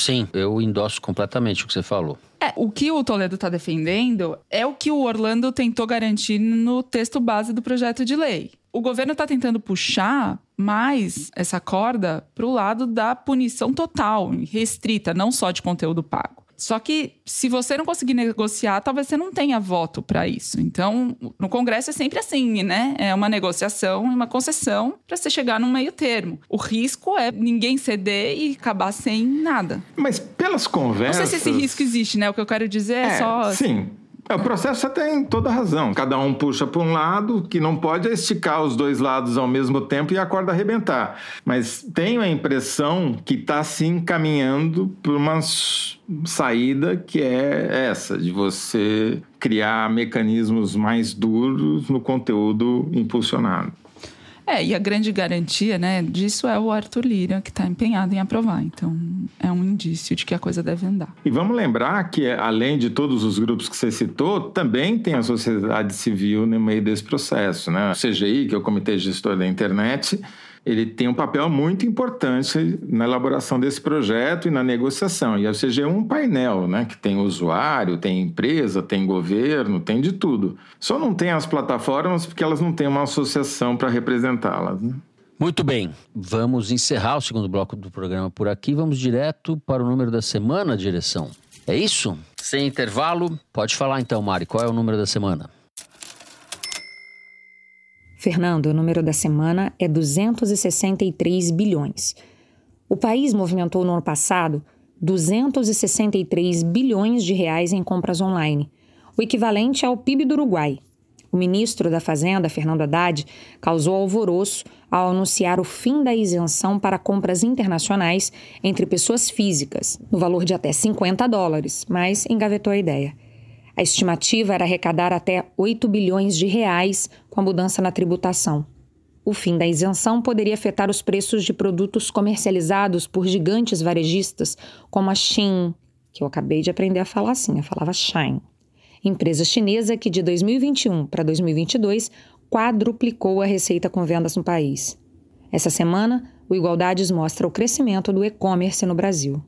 Sim, eu endosso completamente o que você falou. É, o que o Toledo está defendendo é o que o Orlando tentou garantir no texto base do projeto de lei. O governo está tentando puxar mais essa corda para o lado da punição total, restrita, não só de conteúdo pago. Só que se você não conseguir negociar, talvez você não tenha voto para isso. Então, no Congresso é sempre assim, né? É uma negociação e uma concessão para você chegar num meio termo. O risco é ninguém ceder e acabar sem nada. Mas pelas conversas. Não sei se esse risco existe, né? O que eu quero dizer é, é só. Sim. É, o processo você tem toda razão. Cada um puxa para um lado, que não pode é esticar os dois lados ao mesmo tempo e a corda arrebentar. Mas tenho a impressão que está se encaminhando para uma saída que é essa, de você criar mecanismos mais duros no conteúdo impulsionado. É, e a grande garantia né, disso é o Arthur Lira, que está empenhado em aprovar. Então, é um indício de que a coisa deve andar. E vamos lembrar que, além de todos os grupos que você citou, também tem a sociedade civil no meio desse processo. Né? O CGI, que é o Comitê Gestor da Internet, ele tem um papel muito importante na elaboração desse projeto e na negociação. E a CG é um painel, né, que tem usuário, tem empresa, tem governo, tem de tudo. Só não tem as plataformas porque elas não têm uma associação para representá-las. Né? Muito bem, vamos encerrar o segundo bloco do programa por aqui. Vamos direto para o número da semana, direção. É isso? Sem intervalo? Pode falar então, Mari, qual é o número da semana? Fernando, o número da semana é 263 bilhões. O país movimentou no ano passado 263 bilhões de reais em compras online, o equivalente ao PIB do Uruguai. O ministro da Fazenda, Fernando Haddad, causou alvoroço ao anunciar o fim da isenção para compras internacionais entre pessoas físicas, no valor de até 50 dólares, mas engavetou a ideia. A estimativa era arrecadar até 8 bilhões de reais com a mudança na tributação. O fim da isenção poderia afetar os preços de produtos comercializados por gigantes varejistas como a Shein, que eu acabei de aprender a falar assim, eu falava Shine. Empresa chinesa que de 2021 para 2022 quadruplicou a receita com vendas no país. Essa semana, o Igualdades mostra o crescimento do e-commerce no Brasil.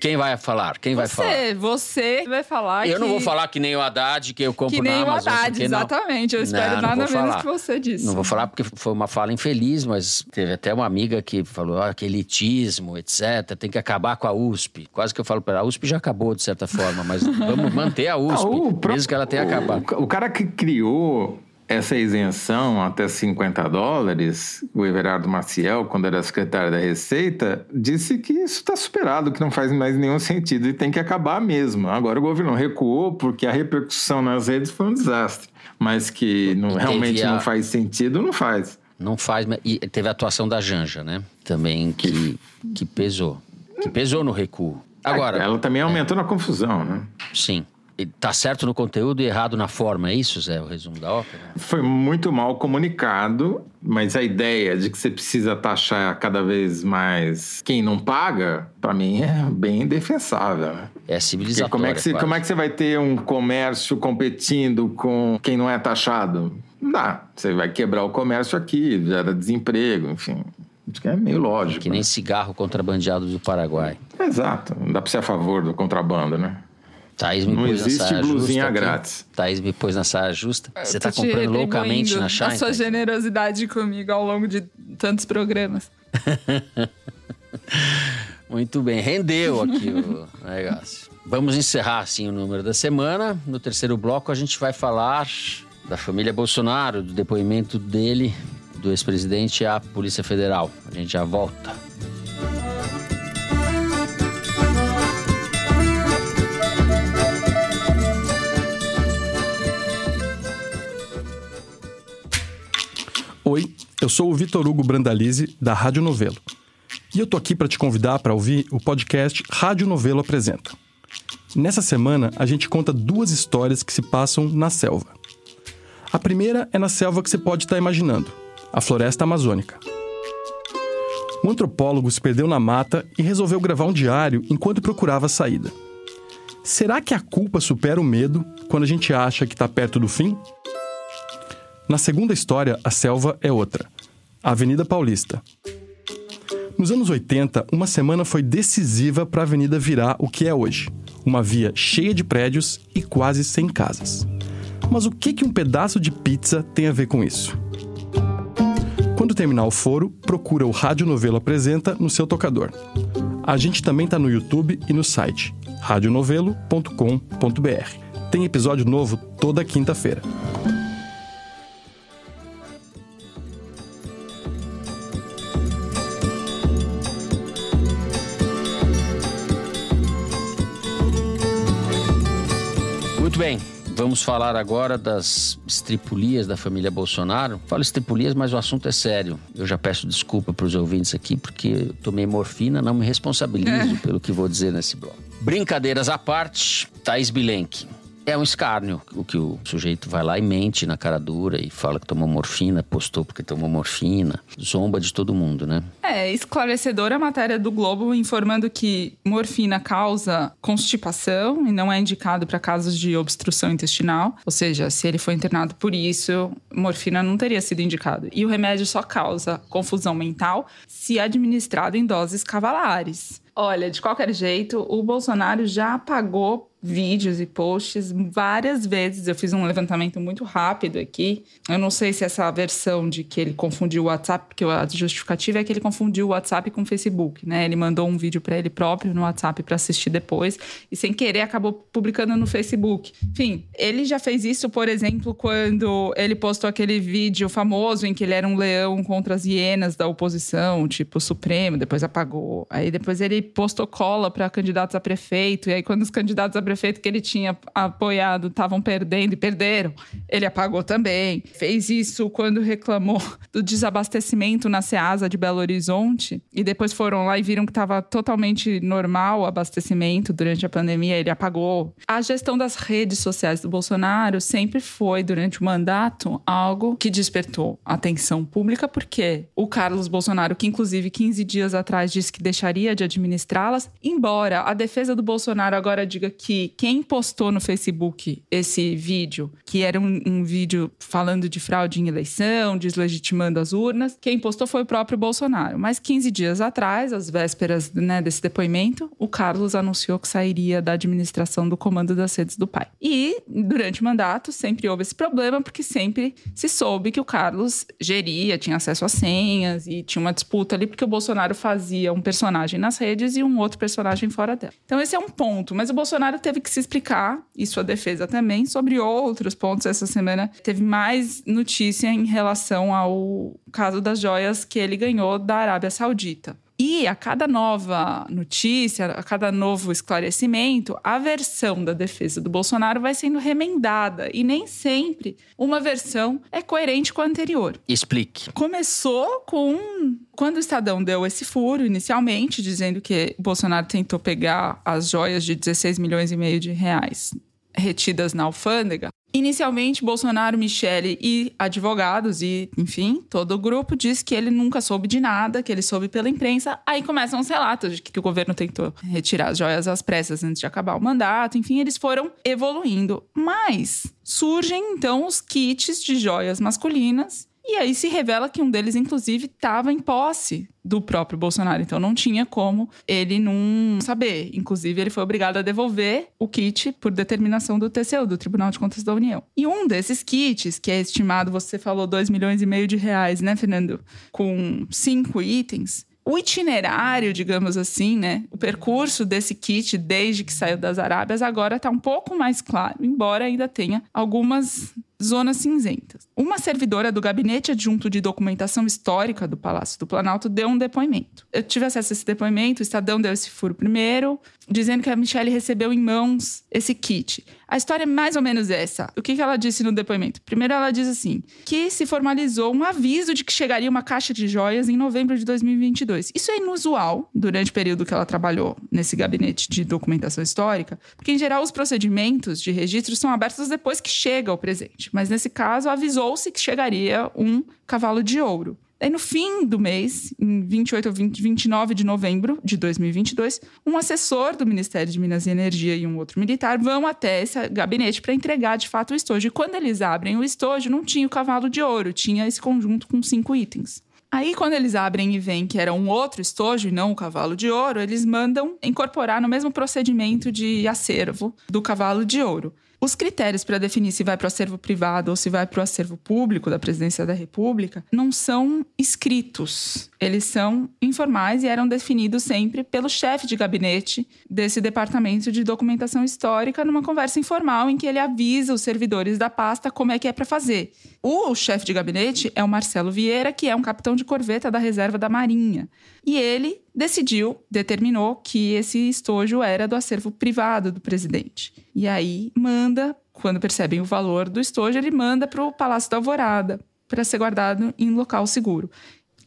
Quem vai falar? Quem vai você, falar? Você vai falar Eu que... não vou falar que nem o Haddad, que eu compro Que nem na o Amazon. Haddad, porque não- exatamente. Eu espero Não, não nada vou menos falar. que você disse. Não vou falar porque foi uma fala infeliz, mas teve até uma amiga que falou ah, que elitismo, etc. Tem que acabar com a USP. Quase que eu falo para ela, a USP já acabou de certa forma, mas vamos manter a USP, Ah, o mesmo que ela tenha o- acabado. O cara que criou essa isenção até 50 dólares, o Everardo Maciel, quando era secretário da Receita, disse que isso está superado, que não faz mais nenhum sentido e tem que acabar mesmo. Agora o governo recuou porque a repercussão nas redes foi um desastre. Mas que não- realmente a- não faz sentido, não faz. Não faz. E teve a atuação da Janja, né? Também que, que pesou. Que pesou no recuo. Agora, Ela também aumentou na confusão, né? sim. Tá certo no conteúdo e errado na forma, é isso, Zé? O resumo da ópera? Foi muito mal comunicado, mas a ideia de que você precisa taxar cada vez mais quem não paga, para mim é bem defensável. Né? É civilizatório. como, é que você, quase. como é que você vai ter um comércio competindo com quem não é taxado? Não dá. Você vai quebrar o comércio aqui, gera desemprego, enfim. Acho que é meio lógico. Que nem cigarro contrabandeado do Paraguai. né? Exato. Não dá para ser a favor do contrabando, né? Thaís me Não pôs na existe saia blusinha justa aqui. grátis. Thaís me pôs na saia justa. Você tá comprando loucamente na A Shine? sua Thaís? generosidade comigo ao longo de tantos programas. Muito bem, rendeu aqui o negócio. Vamos encerrar assim o número da semana. No terceiro bloco a gente vai falar da família Bolsonaro, do depoimento dele, do ex-presidente à Polícia Federal. A gente já volta. Oi, eu sou o Vitor Hugo Brandalize, da Rádio Novelo. E eu tô aqui para te convidar para ouvir o podcast Rádio Novelo Apresenta. Nessa semana, a gente conta duas histórias que se passam na selva. A primeira é na selva que você pode estar imaginando, a floresta amazônica. Um antropólogo se perdeu na mata e resolveu gravar um diário enquanto procurava a saída. Será que a culpa supera o medo quando a gente acha que está perto do fim? Na segunda história, a selva é outra. A Avenida Paulista. Nos anos 80, uma semana foi decisiva para a avenida virar o que é hoje. Uma via cheia de prédios e quase sem casas. Mas o que, que um pedaço de pizza tem a ver com isso? Quando terminar o foro, procura o Rádio Novelo Apresenta no seu tocador. A gente também está no YouTube e no site radionovelo.com.br. Tem episódio novo toda quinta-feira. Bem, vamos falar agora das estripulias da família Bolsonaro. Falo estripulias, mas o assunto é sério. Eu já peço desculpa para os ouvintes aqui, porque eu tomei morfina, não me responsabilizo pelo que vou dizer nesse bloco. Brincadeiras à parte, Thaís Bilenque. É um escárnio o que o sujeito vai lá e mente na cara dura e fala que tomou morfina, postou porque tomou morfina. Zomba de todo mundo, né? É esclarecedora a matéria do Globo informando que morfina causa constipação e não é indicado para casos de obstrução intestinal. Ou seja, se ele foi internado por isso, morfina não teria sido indicado. E o remédio só causa confusão mental se administrado em doses cavalares. Olha, de qualquer jeito, o Bolsonaro já apagou vídeos e posts várias vezes. Eu fiz um levantamento muito rápido aqui. Eu não sei se essa versão de que ele confundiu o WhatsApp, porque a justificativa é que ele confundiu o WhatsApp com o Facebook, né? Ele mandou um vídeo para ele próprio no WhatsApp para assistir depois e sem querer acabou publicando no Facebook. Enfim, ele já fez isso, por exemplo, quando ele postou aquele vídeo famoso em que ele era um leão contra as hienas da oposição, tipo Supremo, depois apagou. Aí depois ele postou cola para candidatos a prefeito e aí quando os candidatos a prefeito que ele tinha apoiado estavam perdendo e perderam, ele apagou também. Fez isso quando reclamou do desabastecimento na Ceasa de Belo Horizonte e depois foram lá e viram que estava totalmente normal o abastecimento durante a pandemia, ele apagou. A gestão das redes sociais do Bolsonaro sempre foi, durante o mandato, algo que despertou atenção pública, porque o Carlos Bolsonaro, que inclusive 15 dias atrás disse que deixaria de administrá-las, embora a defesa do Bolsonaro agora diga que quem postou no Facebook esse vídeo, que era um, um vídeo falando de fraude em eleição, deslegitimando as urnas, quem postou foi o próprio Bolsonaro. Mas 15 dias atrás, às vésperas né, desse depoimento, o Carlos anunciou que sairia da administração do comando das redes do pai. E durante o mandato sempre houve esse problema, porque sempre se soube que o Carlos geria, tinha acesso às senhas e tinha uma disputa ali, porque o Bolsonaro fazia um personagem nas redes e um outro personagem fora dela. Então esse é um ponto, mas o Bolsonaro teve que se explicar, e sua defesa também, sobre outros pontos. Essa semana teve mais notícia em relação ao caso das joias que ele ganhou da Arábia Saudita. E a cada nova notícia, a cada novo esclarecimento, a versão da defesa do Bolsonaro vai sendo remendada. E nem sempre uma versão é coerente com a anterior. Explique. Começou com. Quando o Estadão deu esse furo inicialmente, dizendo que Bolsonaro tentou pegar as joias de 16 milhões e meio de reais retidas na alfândega, Inicialmente, Bolsonaro, Michele e advogados e, enfim, todo o grupo diz que ele nunca soube de nada, que ele soube pela imprensa. Aí começam os relatos de que o governo tentou retirar as joias às pressas antes de acabar o mandato. Enfim, eles foram evoluindo. Mas surgem então os kits de joias masculinas e aí se revela que um deles, inclusive, estava em posse do próprio Bolsonaro. Então não tinha como ele não saber. Inclusive, ele foi obrigado a devolver o kit por determinação do TCU, do Tribunal de Contas da União. E um desses kits, que é estimado, você falou, 2 milhões e meio de reais, né, Fernando? Com cinco itens. O itinerário, digamos assim, né? O percurso desse kit desde que saiu das Arábias agora está um pouco mais claro, embora ainda tenha algumas zonas cinzentas. Uma servidora do Gabinete Adjunto de Documentação Histórica do Palácio do Planalto deu um depoimento. Eu tive acesso a esse depoimento, o Estadão deu esse furo primeiro, dizendo que a Michelle recebeu em mãos esse kit. A história é mais ou menos essa. O que, que ela disse no depoimento? Primeiro, ela diz assim: que se formalizou um aviso de que chegaria uma caixa de joias em novembro de 2022. Isso é inusual durante o período que ela trabalhou nesse gabinete de documentação histórica, porque, em geral, os procedimentos de registro são abertos depois que chega o presente. Mas, nesse caso, avisou-se que chegaria um cavalo de ouro. Daí, no fim do mês, em 28 ou 20, 29 de novembro de 2022, um assessor do Ministério de Minas e Energia e um outro militar vão até esse gabinete para entregar de fato o estojo. E quando eles abrem o estojo, não tinha o cavalo de ouro, tinha esse conjunto com cinco itens. Aí, quando eles abrem e veem que era um outro estojo e não o cavalo de ouro, eles mandam incorporar no mesmo procedimento de acervo do cavalo de ouro. Os critérios para definir se vai para o acervo privado ou se vai para o acervo público da Presidência da República não são escritos. Eles são informais e eram definidos sempre pelo chefe de gabinete desse departamento de documentação histórica numa conversa informal em que ele avisa os servidores da pasta como é que é para fazer. O chefe de gabinete é o Marcelo Vieira, que é um capitão de corveta da reserva da Marinha. E ele decidiu, determinou que esse estojo era do acervo privado do presidente. E aí manda, quando percebem o valor do estojo, ele manda para o Palácio da Alvorada para ser guardado em local seguro.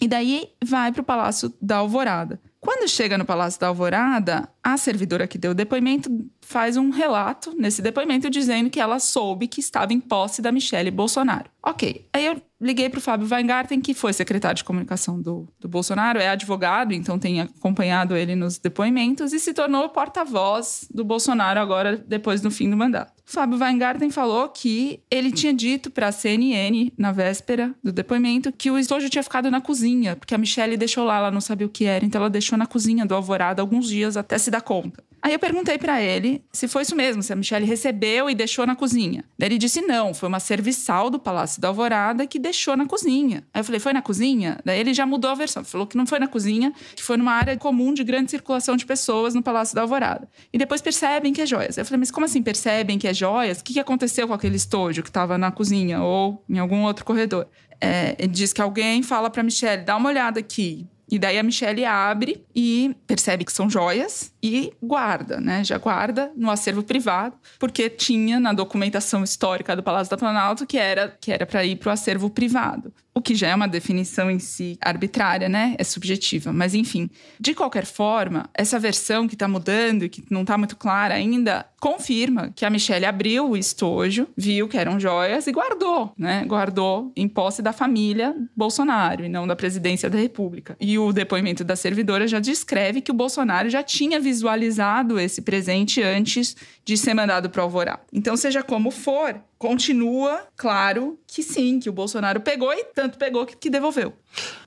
E daí vai para o Palácio da Alvorada. Quando chega no Palácio da Alvorada, a servidora que deu o depoimento faz um relato nesse depoimento dizendo que ela soube que estava em posse da Michelle Bolsonaro. Ok. Aí eu liguei para o Fábio Weingarten, que foi secretário de comunicação do, do Bolsonaro, é advogado, então tem acompanhado ele nos depoimentos e se tornou porta-voz do Bolsonaro agora, depois do fim do mandato. Fábio Weingarten falou que ele tinha dito para a CNN, na véspera do depoimento, que o estojo tinha ficado na cozinha, porque a Michelle deixou lá, ela não sabia o que era, então ela deixou na cozinha do Alvorada alguns dias até se dar conta. Aí eu perguntei para ele se foi isso mesmo, se a Michelle recebeu e deixou na cozinha. Daí ele disse não, foi uma serviçal do Palácio da Alvorada que deixou na cozinha. Aí eu falei, foi na cozinha? Daí ele já mudou a versão, falou que não foi na cozinha, que foi numa área comum de grande circulação de pessoas no Palácio da Alvorada. E depois percebem que é joias. Eu falei, mas como assim percebem que é joias? O que aconteceu com aquele estojo que estava na cozinha ou em algum outro corredor? É, ele diz que alguém fala para Michelle, dá uma olhada aqui. E daí a Michelle abre e percebe que são joias e guarda, né? Já guarda no acervo privado, porque tinha na documentação histórica do Palácio da Planalto que era que era para ir para o acervo privado. O que já é uma definição em si arbitrária, né? É subjetiva. Mas, enfim, de qualquer forma, essa versão que está mudando e que não está muito clara ainda, confirma que a Michelle abriu o estojo, viu que eram joias e guardou, né? Guardou em posse da família Bolsonaro e não da presidência da República. E o depoimento da servidora já descreve que o Bolsonaro já tinha visualizado esse presente antes de ser mandado para o Alvorada. Então, seja como for, continua claro que sim, que o Bolsonaro pegou e tanto pegou que, que devolveu.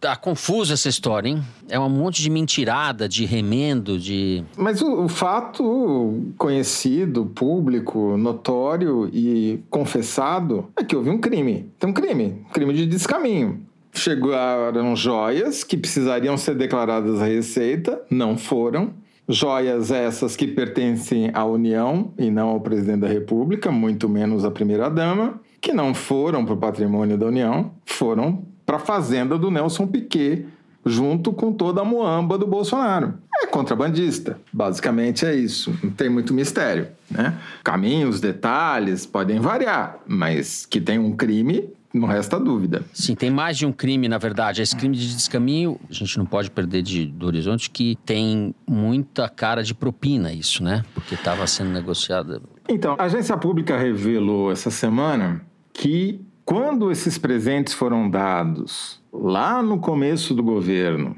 Tá confusa essa história, hein? É um monte de mentirada, de remendo, de. Mas o, o fato conhecido, público, notório e confessado é que houve um crime. Tem um crime, um crime de descaminho. Chegaram joias que precisariam ser declaradas à Receita, não foram. Joias essas que pertencem à União e não ao presidente da República, muito menos à primeira-dama, que não foram para o patrimônio da União, foram para a fazenda do Nelson Piquet, junto com toda a moamba do Bolsonaro. É contrabandista, basicamente é isso. Não tem muito mistério, né? Caminhos, detalhes podem variar, mas que tem um crime não resta dúvida. Sim, tem mais de um crime, na verdade. Esse crime de descaminho, a gente não pode perder de, do horizonte que tem muita cara de propina isso, né? Porque estava sendo negociado. Então, a agência pública revelou essa semana que quando esses presentes foram dados lá no começo do governo,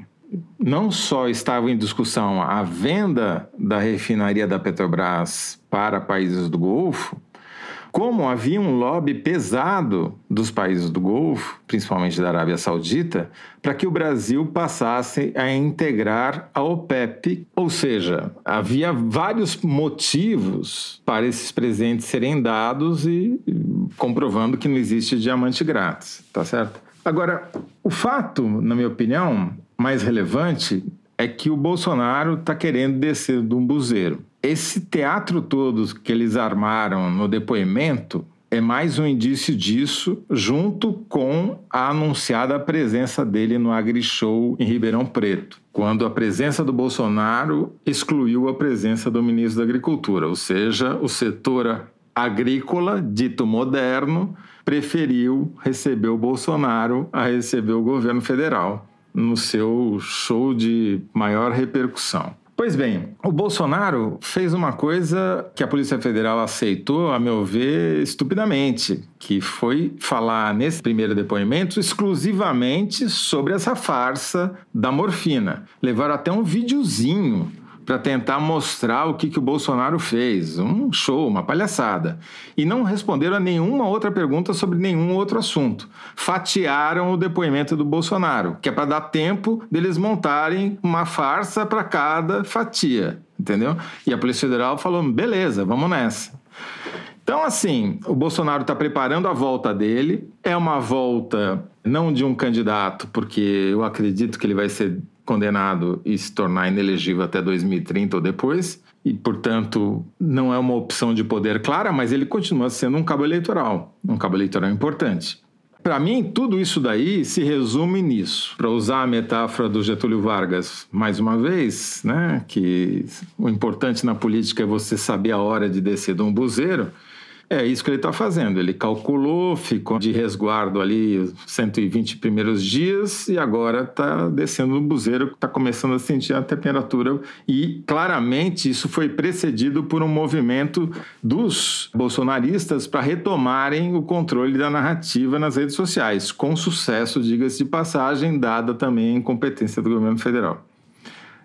não só estava em discussão a venda da refinaria da Petrobras para países do Golfo, como havia um lobby pesado dos países do Golfo, principalmente da Arábia Saudita, para que o Brasil passasse a integrar a OPEP, ou seja, havia vários motivos para esses presentes serem dados e comprovando que não existe diamante grátis, tá certo? Agora, o fato, na minha opinião, mais relevante é que o Bolsonaro está querendo descer de um buzeiro. Esse teatro todo que eles armaram no depoimento é mais um indício disso, junto com a anunciada presença dele no AgriShow em Ribeirão Preto, quando a presença do Bolsonaro excluiu a presença do ministro da Agricultura, ou seja, o setor agrícola, dito moderno, preferiu receber o Bolsonaro a receber o governo federal no seu show de maior repercussão. Pois bem, o Bolsonaro fez uma coisa que a Polícia Federal aceitou, a meu ver, estupidamente, que foi falar nesse primeiro depoimento exclusivamente sobre essa farsa da morfina. Levaram até um videozinho para tentar mostrar o que, que o Bolsonaro fez. Um show, uma palhaçada. E não responderam a nenhuma outra pergunta sobre nenhum outro assunto. Fatiaram o depoimento do Bolsonaro, que é para dar tempo deles montarem uma farsa para cada fatia, entendeu? E a Polícia Federal falou: beleza, vamos nessa. Então, assim, o Bolsonaro está preparando a volta dele. É uma volta não de um candidato, porque eu acredito que ele vai ser condenado e se tornar inelegível até 2030 ou depois, e, portanto, não é uma opção de poder clara, mas ele continua sendo um cabo eleitoral, um cabo eleitoral importante. Para mim, tudo isso daí se resume nisso. Para usar a metáfora do Getúlio Vargas mais uma vez, né, que o importante na política é você saber a hora de descer de um buzeiro. É isso que ele está fazendo. Ele calculou, ficou de resguardo ali 120 primeiros dias e agora está descendo no buzeiro, está começando a sentir a temperatura. E claramente isso foi precedido por um movimento dos bolsonaristas para retomarem o controle da narrativa nas redes sociais, com sucesso, diga-se de passagem, dada também a incompetência do governo federal.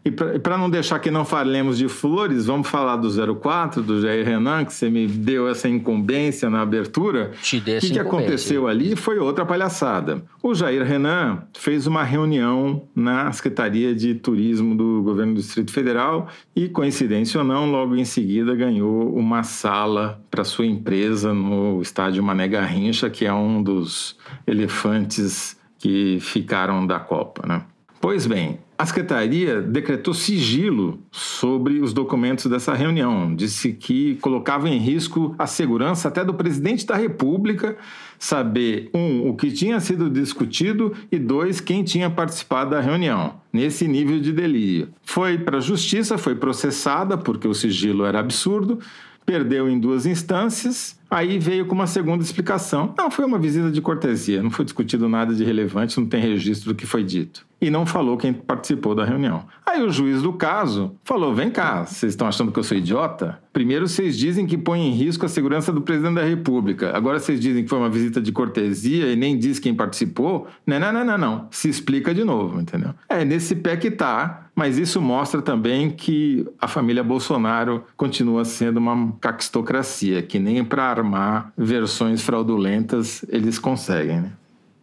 E para não deixar que não falemos de flores, vamos falar do 04, do Jair Renan, que você me deu essa incumbência na abertura. Te dei O que, que aconteceu ali foi outra palhaçada. O Jair Renan fez uma reunião na Secretaria de Turismo do Governo do Distrito Federal e, coincidência ou não, logo em seguida ganhou uma sala para sua empresa no estádio Mané Garrincha, que é um dos elefantes que ficaram da Copa, né? Pois bem, A secretaria decretou sigilo sobre os documentos dessa reunião. Disse que colocava em risco a segurança até do presidente da República saber, um, o que tinha sido discutido e, dois, quem tinha participado da reunião. Nesse nível de delírio. Foi para a justiça, foi processada, porque o sigilo era absurdo, perdeu em duas instâncias Aí veio com uma segunda explicação. Não, foi uma visita de cortesia, não foi discutido nada de relevante, não tem registro do que foi dito. E não falou quem participou da reunião. Aí o juiz do caso falou: vem cá, vocês estão achando que eu sou idiota? Primeiro vocês dizem que põe em risco a segurança do presidente da República. Agora vocês dizem que foi uma visita de cortesia e nem diz quem participou. Não, não, não, não, não. Se explica de novo, entendeu? É nesse pé que tá, mas isso mostra também que a família Bolsonaro continua sendo uma caquistocracia, que nem para armar versões fraudulentas eles conseguem, né?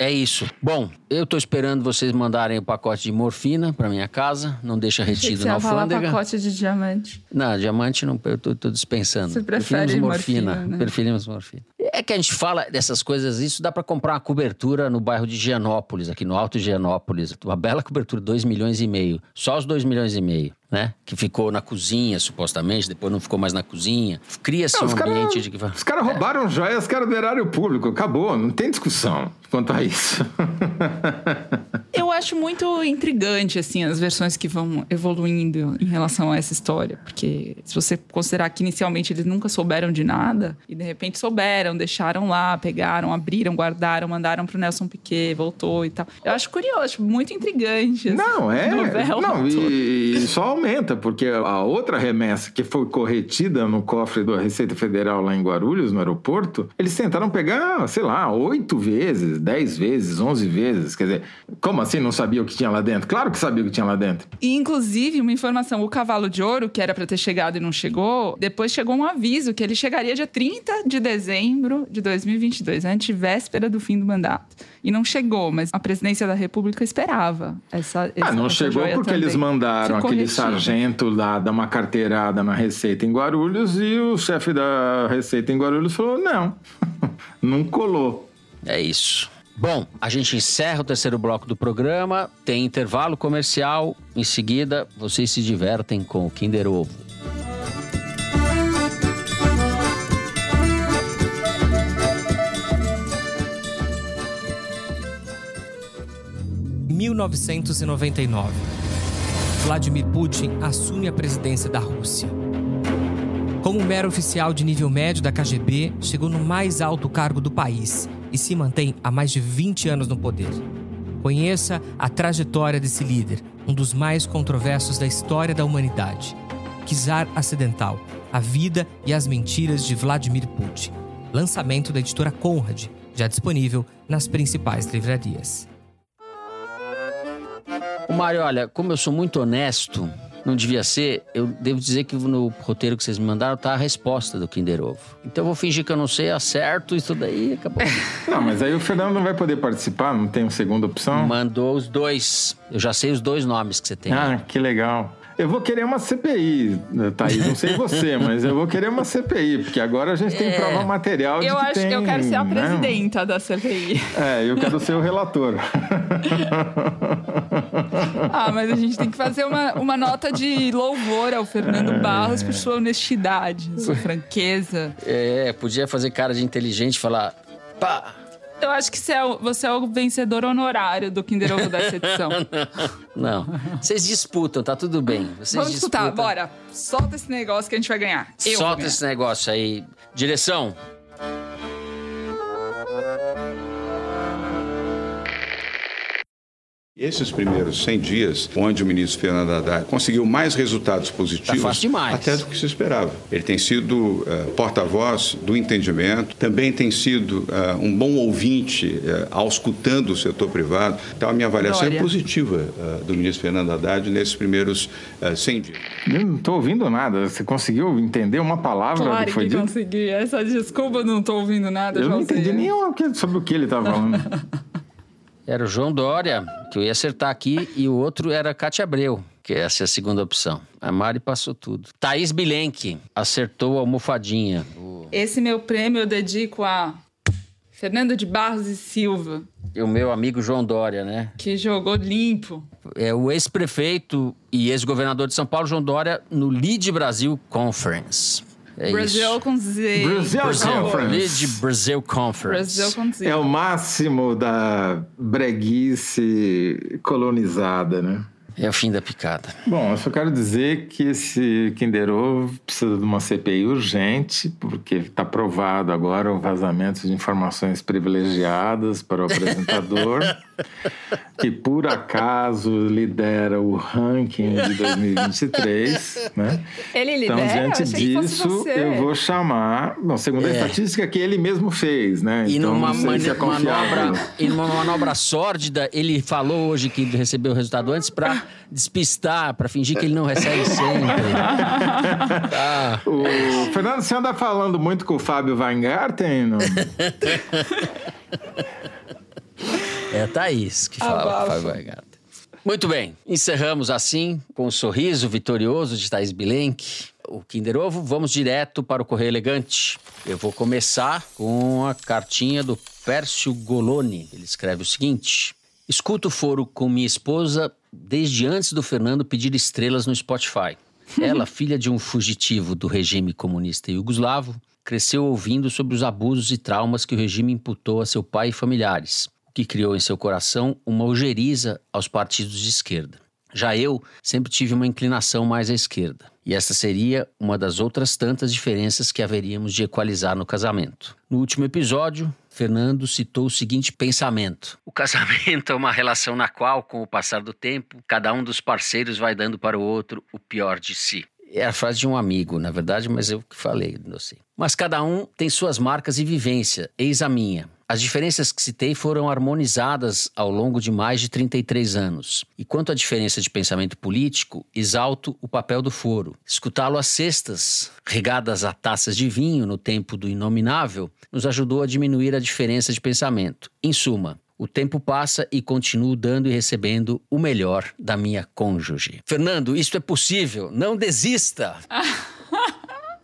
É isso. Bom, eu tô esperando vocês mandarem o pacote de morfina para minha casa. Não deixa retido na alfândega. Falar pacote de diamante. Não, diamante não, eu tô, tô dispensando. Você prefere Preferimos morfina. morfina né? Preferimos morfina. É que a gente fala dessas coisas, isso dá para comprar uma cobertura no bairro de Gianópolis, aqui no Alto Gianópolis. Uma bela cobertura, 2 milhões e meio. Só os 2 milhões e meio. Né? Que ficou na cozinha, supostamente, depois não ficou mais na cozinha. Cria-se um os cara- ambiente de que. Os caras roubaram joias eram do erário público. Acabou, não tem discussão quanto a isso. Eu acho muito intrigante, assim, as versões que vão evoluindo em relação a essa história. Porque se você considerar que inicialmente eles nunca souberam de nada, e de repente souberam, deixaram lá, pegaram, abriram, guardaram, mandaram pro Nelson Piquet, voltou e tal. Eu acho curioso, acho muito intrigante. essa Não, é. novela Não, e, e só aumenta, porque a outra remessa que foi corretida no cofre da Receita Federal lá em Guarulhos, no aeroporto, eles tentaram pegar, sei lá, oito vezes, dez vezes, onze vezes. Quer dizer, como assim não sabia o que tinha lá dentro? Claro que sabia o que tinha lá dentro. E, inclusive, uma informação: o cavalo de ouro, que era para ter chegado e não chegou, depois chegou um aviso que ele chegaria dia 30 de dezembro de 2022, antevéspera do fim do mandato. E não chegou, mas a presidência da República esperava essa. Ah, essa- não essa chegou joia porque também. eles mandaram Ficou aquele retida. sargento lá dar uma carteirada na Receita em Guarulhos e o chefe da Receita em Guarulhos falou: não, não colou. É isso. Bom, a gente encerra o terceiro bloco do programa, tem intervalo comercial. Em seguida, vocês se divertem com o Kinder Ovo. 1999, Vladimir Putin assume a presidência da Rússia. Como mero oficial de nível médio da KGB, chegou no mais alto cargo do país e se mantém há mais de 20 anos no poder. Conheça a trajetória desse líder, um dos mais controversos da história da humanidade. Czar Acidental, a vida e as mentiras de Vladimir Putin. Lançamento da editora Conrad, já disponível nas principais livrarias. O Mário, olha, como eu sou muito honesto, não devia ser, eu devo dizer que no roteiro que vocês me mandaram tá a resposta do Kinder Ovo. Então eu vou fingir que eu não sei, acerto isso daí acabou. Não, mas aí o Fernando não vai poder participar, não tem uma segunda opção? Mandou os dois. Eu já sei os dois nomes que você tem. Ah, que legal. Eu vou querer uma CPI, Thaís. Não sei você, mas eu vou querer uma CPI, porque agora a gente tem É. prova material de Eu que acho tem, que eu quero ser a né? presidenta da CPI. É, eu quero ser o relator. Ah, mas a gente tem que fazer uma, uma nota de louvor ao Fernando Barros por sua honestidade, sua franqueza. É, podia fazer cara de inteligente e falar. Pá! Eu acho que você é o, você é o vencedor honorário do Kinder Ovo dessa edição. Não. Vocês disputam, tá tudo bem. Vocês Vamos disputar, disputam. bora. Solta esse negócio que a gente vai ganhar. Eu Solta ganhar. esse negócio aí. Direção. Esses primeiros 100 dias, onde o ministro Fernando Haddad conseguiu mais resultados positivos Tá fácil demais. até do que se esperava. Ele tem sido eh, porta-voz do entendimento, também tem sido eh, um bom ouvinte eh, auscultando o setor privado. Então, a minha avaliação Glória. é positiva do ministro Fernando Haddad nesses primeiros eh, 100 dias. Eu não tô ouvindo nada. Você conseguiu entender uma palavra Claro que foi que dito? consegui. Essa desculpa, eu não tô ouvindo nada. Eu não entendi que- sobre o que ele estava falando. Era o João Dória, que eu ia acertar aqui, e o outro era Cátia Abreu, que essa é a segunda opção. A Mari passou tudo. Thaís Bilenque acertou a almofadinha. Esse meu prêmio eu dedico a Fernando de Barros e Silva, o meu amigo João Dória, né? Que jogou limpo. É o ex-prefeito e ex-governador de São Paulo, João Dória, no Lead Brasil Conference. É Brasil isso. com Z. Brasil Conference. Lead Brasil Conference. Brasil com Z. É o máximo da breguice colonizada, né? É o fim da picada. Bom, eu só quero dizer que esse Kinder Ovo precisa de uma CPI urgente, porque está provado agora o vazamento de informações privilegiadas para o apresentador, que por acaso lidera o ranking de 2023, né? Ele Então, lidera? diante Eu achei que fosse disso, você. eu vou chamar. Bom, segundo a É. estatística que ele mesmo fez, né? E então, numa não sei mani- se é manobra, e numa manobra sórdida, ele falou hoje que recebeu o resultado antes para despistar, para fingir que ele não recebe sempre. Tá. O Fernando, você anda falando muito com o Fábio Weingarten? Não? É a Thaís que fala. Abafa. Fábio Weingarten. Muito bem, encerramos assim com o sorriso vitorioso de Thaís Bilenque. O Kinder Ovo, vamos direto para o Correio Elegante. Eu vou começar com a cartinha do Pércio Goloni. Ele escreve o seguinte: Escuto o foro com minha esposa desde antes do Fernando pedir estrelas no Spotify. Ela, filha de um fugitivo do regime comunista iugoslavo, cresceu ouvindo sobre os abusos e traumas que o regime imputou a seu pai e familiares, que criou em seu coração uma ojeriza aos partidos de esquerda. Já eu sempre tive uma inclinação mais à esquerda, e essa seria uma das outras tantas diferenças que haveríamos de equalizar no casamento. No último episódio, Fernando citou o seguinte pensamento: O casamento é uma relação na qual, com o passar do tempo, cada um dos parceiros vai dando para o outro o pior de si. É a frase de um amigo, na verdade, mas eu que falei, não sei. Mas cada um tem suas marcas e vivência, eis a minha. As diferenças que citei foram harmonizadas ao longo de mais de 33 anos. E quanto à diferença de pensamento político, exalto o papel do foro. Escutá-lo às sextas, regadas a taças de vinho no tempo do inominável, nos ajudou a diminuir a diferença de pensamento. Em suma, o tempo passa e continuo dando e recebendo o melhor da minha cônjuge. Fernando, isto é possível. Não desista!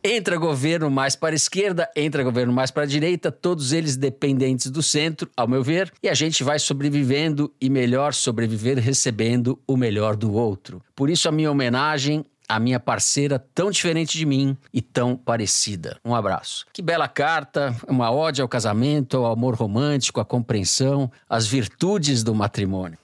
Entra governo mais para a esquerda, entra governo mais para a direita, todos eles dependentes do centro, ao meu ver, e a gente vai sobrevivendo e melhor sobreviver recebendo o melhor do outro. Por isso, a minha homenagem à minha parceira tão diferente de mim e tão parecida. Um abraço. Que bela carta, uma ode ao casamento, ao amor romântico, à compreensão, às virtudes do matrimônio.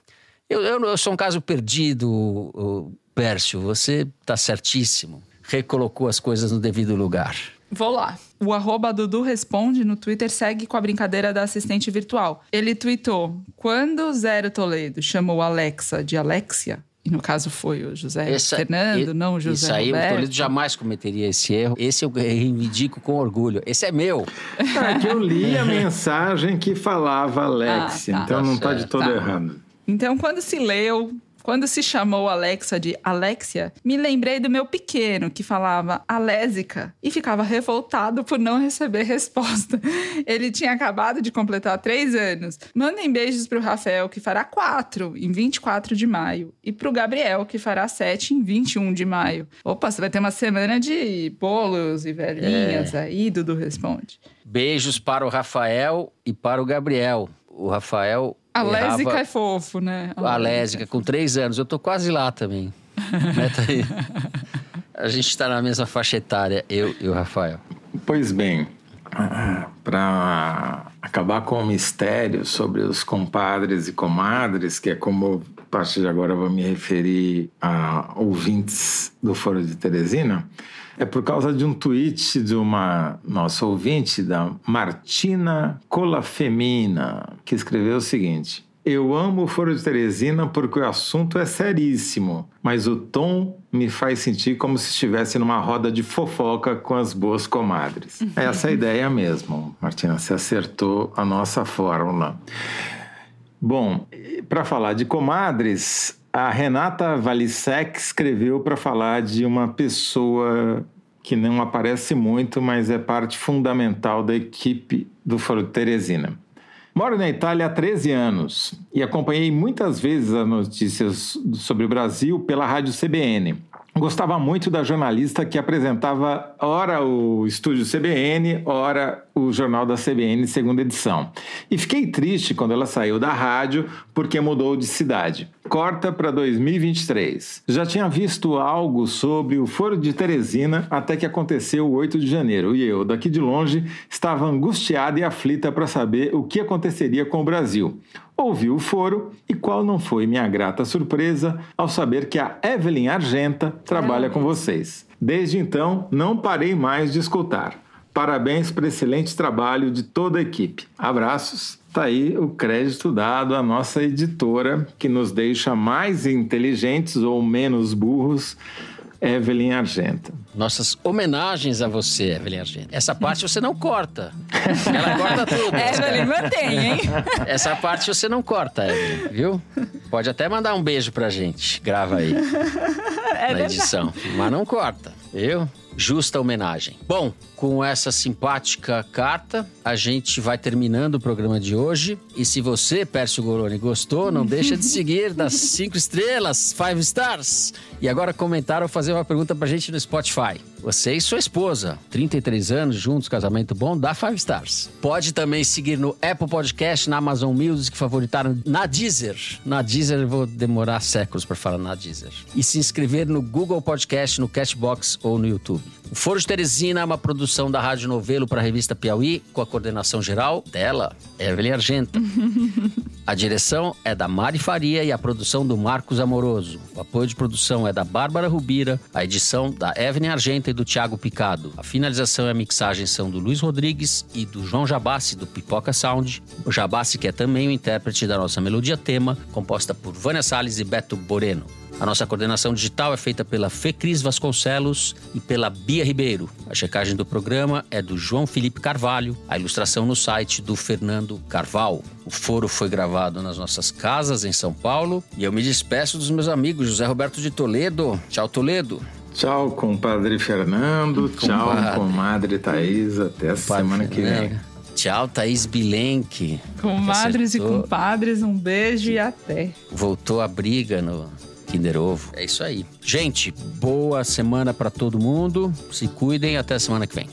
Eu, eu, eu sou um caso perdido, Pércio, você está certíssimo recolocou as coisas no devido lugar. Vou lá. O arroba Dudu Responde no Twitter segue com a brincadeira da assistente virtual. Ele tweetou: Quando Zero Toledo chamou Alexa de Alexia, e no caso foi o José Essa- Fernando, e- não o José Isso aí, Roberto. o Toledo jamais cometeria esse erro. Esse eu reivindico com orgulho. Esse é meu. É que eu li a mensagem que falava Alexia, Ah, tá. então não está de Certo. todo Tá. errado. Então, quando se leu, quando se chamou Alexa de Alexia, me lembrei do meu pequeno, que falava alésica e ficava revoltado por não receber resposta. Ele tinha acabado de completar três anos. Mandem beijos pro Rafael, que fará quatro em 24 de maio, e pro Gabriel, que fará sete em 21 de maio. Opa, você vai ter uma semana de bolos e velhinhas aí, Dudu responde. Beijos para o Rafael e para o Gabriel. O Rafael. Alésica errava- é fofo, né? A Lésica, com três anos. Eu tô quase lá também. Meta aí. A gente está na mesma faixa etária, eu e o Rafael. Pois bem, para acabar com o mistério sobre os compadres e comadres, que é como a partir de agora vou me referir a ouvintes do Foro de Teresina, é por causa de um tweet de uma nossa ouvinte, da Martina Colafemina, que escreveu o seguinte. Eu amo o Foro de Teresina porque o assunto é seríssimo, mas o tom me faz sentir como se estivesse numa roda de fofoca com as boas comadres. É essa a ideia mesmo, Martina, você acertou a nossa fórmula. Bom, para falar de comadres, a Renata Valisek escreveu para falar de uma pessoa que não aparece muito, mas é parte fundamental da equipe do Foro Teresina. Moro na Itália há 13 anos e acompanhei muitas vezes as notícias sobre o Brasil pela rádio CBN. Gostava muito da jornalista que apresentava ora o estúdio CBN, ora o jornal da CBN, segunda edição. E fiquei triste quando ela saiu da rádio porque mudou de cidade. Corta para 2023. Já tinha visto algo sobre o Foro de Teresina até que aconteceu o 8 de janeiro e eu, daqui de longe, estava angustiada e aflita para saber o que aconteceria com o Brasil. Ouvi o foro e qual não foi minha grata surpresa ao saber que a Evelyn Argenta trabalha com vocês. Desde então, não parei mais de escutar. Parabéns por excelente trabalho de toda a equipe. Abraços. Tá aí o crédito dado à nossa editora, que nos deixa mais inteligentes ou menos burros Evelyn Argenta. Nossas homenagens a você, Evelyn Argenta. Essa parte você não corta. Ela corta tudo. Evelyn mantém, hein? Essa parte você não corta, Evelyn, viu? Pode até mandar um beijo pra gente. Grava aí. É na edição. Mas não corta, viu? Justa homenagem. Bom, com essa simpática carta, a gente vai terminando o programa de hoje. E se você, Pércio Goroni, gostou, não deixa de seguir das cinco estrelas, five stars. E agora comentar ou fazer uma pergunta pra gente no Spotify. Você e sua esposa, 33 anos, juntos, casamento bom, dá five stars. Pode também seguir no Apple Podcast, na Amazon Music, favoritaram na Deezer. Na Deezer eu vou demorar séculos para falar na Deezer. E se inscrever no Google Podcast, no Cashbox ou no YouTube. O Foro de Teresina é uma produção da Rádio Novelo para a revista Piauí, com a coordenação geral dela, Evelyn Argenta. A direção é da Mari Faria e a produção do Marcos Amoroso. O apoio de produção é da Bárbara Rubira, a edição da Evelyn Argenta e do Tiago Picado. A finalização e a mixagem são do Luiz Rodrigues e do João Jabassi, do Pipoca Sound. O Jabassi, que é também o intérprete da nossa melodia tema, composta por Vânia Salles e Beto Boreno. A nossa coordenação digital é feita pela Fecris Vasconcelos e pela Bia Ribeiro. A checagem do programa é do João Felipe Carvalho, a ilustração no site do Fernando Carval. O foro foi gravado nas nossas casas em São Paulo e eu me despeço dos meus amigos José Roberto de Toledo. Tchau, Toledo. Tchau, compadre Fernando. Tchau, Compadre. comadre Thaís. Até a semana que vem. Tchau, Thaís Bilenque. Comadres e compadres, um beijo e até. Voltou a briga no Kinder Ovo. É isso aí. Gente, boa semana pra todo mundo. Se cuidem. Até semana que vem.